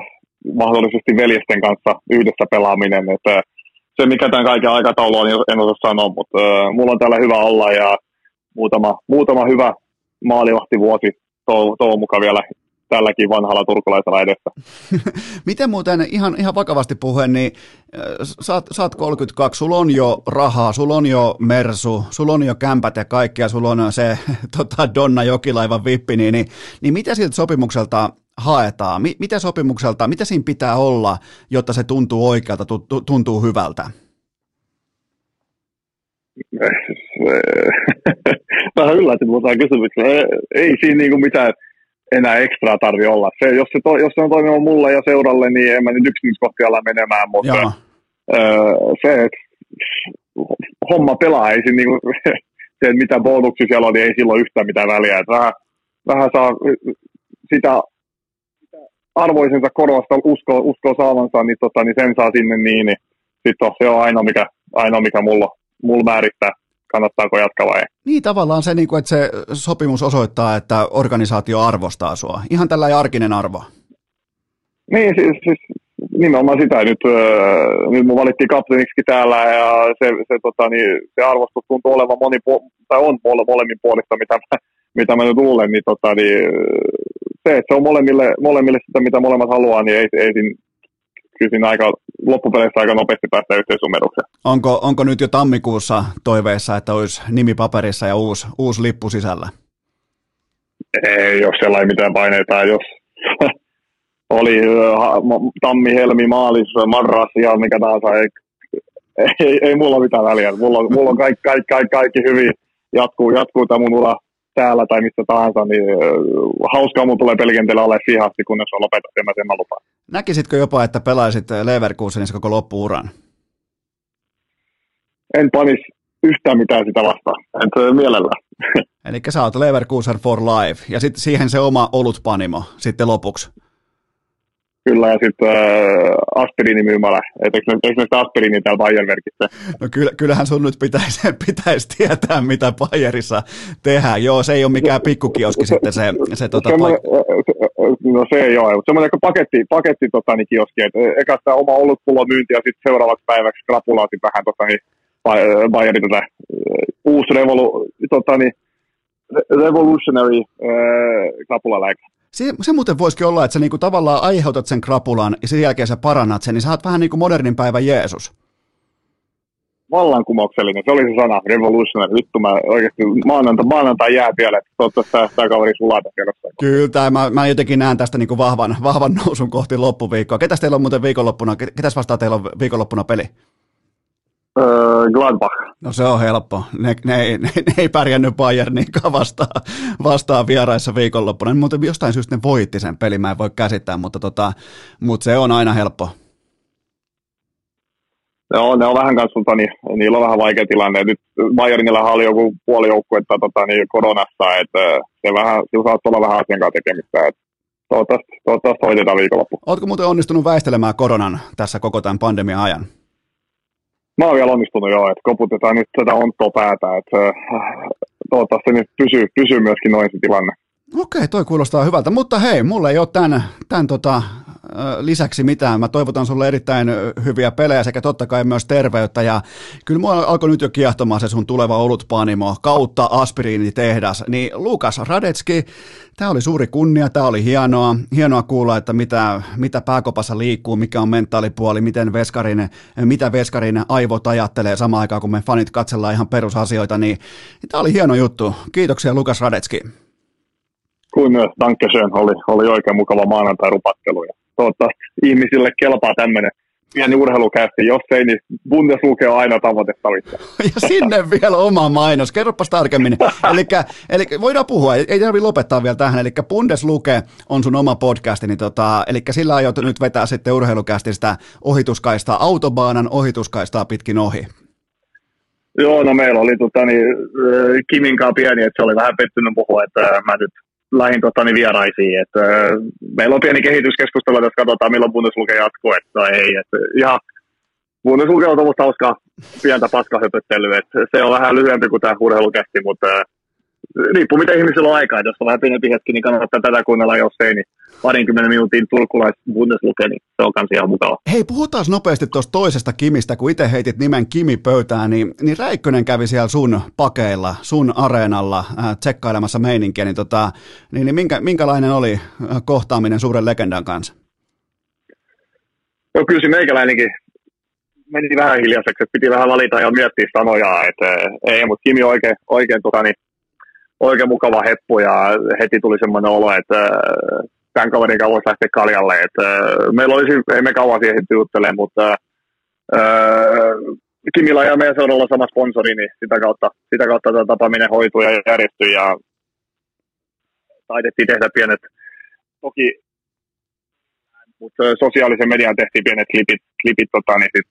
S3: mahdollisesti veljesten kanssa yhdessä pelaaminen. Että se, mikä tämän kaiken aikataulu on, en osaa sanoa, mutta mulla on täällä hyvä olla ja muutama, muutama hyvä maalivahti vuosi toivon mukaan vielä tälläkin vanhalla turkulaisella edessä.
S1: Miten muuten ihan, ihan vakavasti puhuen, niin saat, saat 32, sulla on jo rahaa, sulla on jo Mersu, sulla on jo kämpät ja kaikkea, sulla on se tota, Donna Jokilaivan vippi, niin, niin, niin mitä siltä sopimukselta haetaan? M- mitä sopimukselta, mitä siinä pitää olla, jotta se tuntuu oikealta, tuntuu hyvältä?
S3: Vähän yllätin mutta kysymyksen. Ei, ei siinä niinku mitään enää ekstra tarvi olla. Se, jos, se to, jos se on toiminut mulle ja seuralle, niin en mä nyt yksityiskohtia ala menemään, mutta öö, se, että homma pelaa, ei siinä niinku, se, että mitä bonuksia siellä on, niin ei silloin yhtään mitään väliä. Että vähän, vähän saa sitä arvoisensa korosta uskoo, uskoo saavansa, niin, tota, niin sen saa sinne niin, niin sit on, se on ainoa, mikä, ainoa, mikä mulla, mulla määrittää kannattaako jatkaa vai ei.
S1: Niin tavallaan se, niin että se sopimus osoittaa, että organisaatio arvostaa sua. Ihan tällä arkinen arvo.
S3: Niin, siis, siis nimenomaan sitä. Nyt, äh, nyt mun valittiin kapteeniksi täällä ja se, se, tota, niin, se arvostus tuntuu olevan monipu- tai on molemmin puolista, mitä mä, mitä mä nyt luulen. Niin, tota, niin, se, että se on molemmille, molemmille sitä, mitä molemmat haluaa, niin ei, ei siinä kyllä siinä aika, loppupeleissä aika nopeasti päästä yhteisymmärrykseen.
S1: Onko, onko nyt jo tammikuussa toiveessa, että olisi nimi paperissa ja uusi, uusi lippu sisällä?
S3: Ei, jos siellä ei mitään paineita. Jos oli tammi, helmi, maalis, marras ja mikä tahansa, ei, ei, ei mulla mitään väliä. Mulla on, mulla on kaikki, kaikki, kaikki, kaikki hyvin. Jatkuu, jatkuu tämä mun ura täällä tai missä tahansa, niin hauskaa mun tulee pelikentällä ole siihen asti, kunnes on lopetat, ja mä sen mä lupaan.
S1: Näkisitkö jopa, että pelaisit Leverkusenissa koko loppuuran?
S3: En panis yhtään mitään sitä vastaan, en mielellään.
S1: Eli sä oot Leverkusen for life, ja sitten siihen se oma olutpanimo sitten lopuksi.
S3: Kyllä, ja sitten äh, aspiriinimyymälä. Et eikö, eikö sitä aspiriini täällä Bayern-merkissä?
S1: No kyllä, kyllähän sun nyt pitäisi, pitäisi tietää, mitä Bayerissa tehdään. Joo, se ei ole mikään pikkukioski sitten se, se tota paik-
S3: No se ei ole, mutta semmoinen paketti, paketti tota, niin kioski, että eka sitä oma olutpulo myynti ja sitten seuraavaksi päiväksi krapulaatin vähän tota, niin, Bayerin tätä uusi revolu, tota, niin, revolutionary uh, krapulaläike.
S1: Se, se muuten voisikin olla, että sä niinku tavallaan aiheutat sen krapulan ja sen jälkeen sä parannat sen, niin sä oot vähän niin kuin modernin päivän Jeesus.
S3: Vallankumouksellinen, se oli se sana, revolutionary. Vittu mä oikeasti maanantai, maanantai jää vielä, että toivottavasti tämä kaveri sulata.
S1: Kyllä, mä, mä jotenkin näen tästä niinku vahvan, vahvan nousun kohti loppuviikkoa. Ketäs teillä on muuten viikonloppuna, ketäs vastaa teillä on viikonloppuna peli?
S3: Öö, Gladbach.
S1: No se on helppo. Ne, ne, ne, ne ei pärjännyt Bayerniinkaan vastaan, vastaan vieraissa viikonloppuna. Mutta jostain syystä ne voitti sen pelin, mä en voi käsittää, mutta, tota, mutta se on aina helppo.
S3: Joo, ne on vähän kanssa, tota, niin, niillä on vähän vaikea tilanne. Nyt Bayernilla oli joku puoli joukkuetta tota, niin koronassa, että se vähän, sillä saattaa olla vähän asian kanssa tekemistä. Että toivottavasti, toivottavasti hoidetaan viikonloppu.
S1: Oletko muuten onnistunut väistelemään koronan tässä koko tämän pandemian ajan?
S3: Mä oon vielä onnistunut jo, että koputetaan nyt tätä onttoa päätä, että äh, toivottavasti nyt pysyy, pysyy myöskin noin se tilanne.
S1: Okei, toi kuulostaa hyvältä, mutta hei, mulla ei ole tämän, tämän tota, lisäksi mitään. Mä toivotan sulle erittäin hyviä pelejä sekä totta kai myös terveyttä. Ja kyllä mua alkoi nyt jo kiehtomaan se sun tuleva olutpanimo kautta aspiriinitehdas. Niin Lukas Radetski, tämä oli suuri kunnia, tämä oli hienoa. Hienoa kuulla, että mitä, mitä pääkopassa liikkuu, mikä on mentaalipuoli, miten Veskarin, mitä Veskarin aivot ajattelee samaan aikaan, kun me fanit katsellaan ihan perusasioita. Niin, niin tämä oli hieno juttu. Kiitoksia Lukas Radetski
S3: kuin myös Dankeschön oli, oli oikein mukava maanantai-rupattelu. Toivottavasti ihmisille kelpaa tämmöinen pieni urheilukästi. Jos ei, niin Bundesluke on aina tavoitettavissa.
S1: Ja sinne vielä oma mainos. Kerropas tarkemmin. eli, eli voidaan puhua, ei tarvitse lopettaa vielä tähän. Eli Bundesluke on sun oma podcasti, niin tota, eli sillä aiot nyt vetää sitten urheilukästistä ohituskaistaa, autobaanan ohituskaistaa pitkin ohi.
S3: Joo, no meillä oli tota, niin, Kiminkaan pieni, että se oli vähän pettynyt puhua, että mä nyt lähin tota, niin vieraisiin. Et, äh, meillä on pieni kehityskeskustelu, jos katsotaan milloin Bundesliga jatkuu, että ei. Et, ihan Bundesliga on tuommoista hauskaa pientä paskahöpöttelyä. Se on vähän lyhyempi kuin tämä urheilukästi, mutta riippuu miten ihmisillä on aikaa. Jos on vähän pienempi hetki, niin kannattaa tätä kuunnella, jos ei, niin parinkymmenen minuutin turkulais Bundesliga, niin se on kans ihan mukava.
S1: Hei, puhutaan nopeasti tuosta toisesta Kimistä, kun itse heitit nimen Kimi pöytään, niin, niin Räikkönen kävi siellä sun pakeilla, sun areenalla äh, tsekkailemassa meininkiä, niin, tota, niin, niin minkä, minkälainen oli äh, kohtaaminen suuren legendan kanssa?
S3: No kyllä se meikäläinenkin meni vähän hiljaiseksi, että piti vähän valita ja miettiä sanoja, että äh, ei, mutta Kimi oikein, oikein tota, niin, oikein mukava heppu ja heti tuli semmoinen olo, että äh, tämän kaverin kanssa voisi lähteä kaljalle. Että, äh, meillä olisi, ei me kauan siihen juttele, mutta äh, Kimillä ja meidän seuralla sama sponsori, niin sitä kautta, sitä kautta tämä tapaaminen hoitui ja järjestyi ja taidettiin tehdä pienet, toki mutta sosiaalisen median tehtiin pienet klipit, klipit tota, niin sit,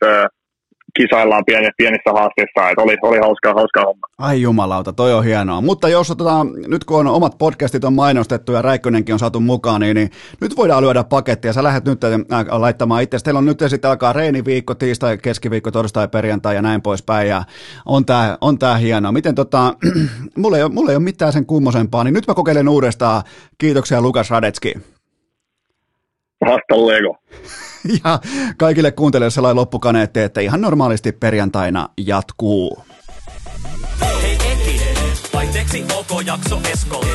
S3: kisaillaan pienissä, pienissä haasteissa, että oli, oli hauskaa, hauskaa homma.
S1: Ai jumalauta, toi on hienoa. Mutta jos otetaan, nyt kun on omat podcastit on mainostettu ja Räikkönenkin on saatu mukaan, niin, niin nyt voidaan lyödä pakettia. Sä lähdet nyt äh, laittamaan itse. Teillä on nyt sitten alkaa reeniviikko, tiistai, keskiviikko, torstai, perjantai ja näin poispäin. Ja on tää, on tää hienoa. Miten tota, mulla ei, mulla ei ole mitään sen kummosempaa, niin nyt mä kokeilen uudestaan. Kiitoksia Lukas Radetski.
S3: Hasta Lego.
S1: ja kaikille kuuntelijoille sellainen loppukaneetti, että ihan normaalisti perjantaina jatkuu. Hei Eki, vaihteeksi OK jakso Esko.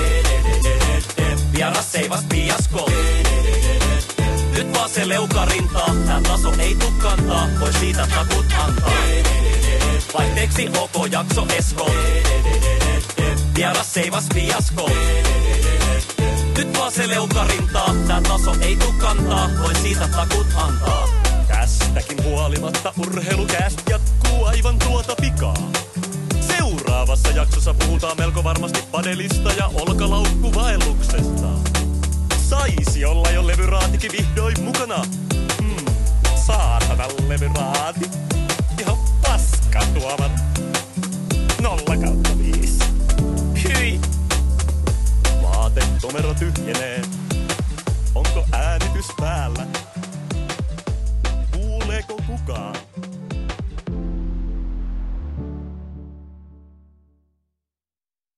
S1: Vieras seivas piasko. Nyt vaan se leukarintaa, tää taso ei tuu kantaa, voi siitä takut antaa. Vaihteeksi OK jakso Esko. Vieras seivas piasko. Nyt vaan se leukarintaa, tää taso ei tuu kantaa, voi siitä takut antaa. Tästäkin huolimatta urheilukääst jatkuu aivan tuota pikaa. Seuraavassa jaksossa puhutaan melko varmasti padelista ja olkalaukkuvaelluksesta. Saisi olla jo levyraatikin vihdoin mukana. Hmm, saatana levyraati. Ihan paska tuomat. Nolla kautta Tomero tyhjenee. Onko äänitys päällä? Kuuleeko kukaan?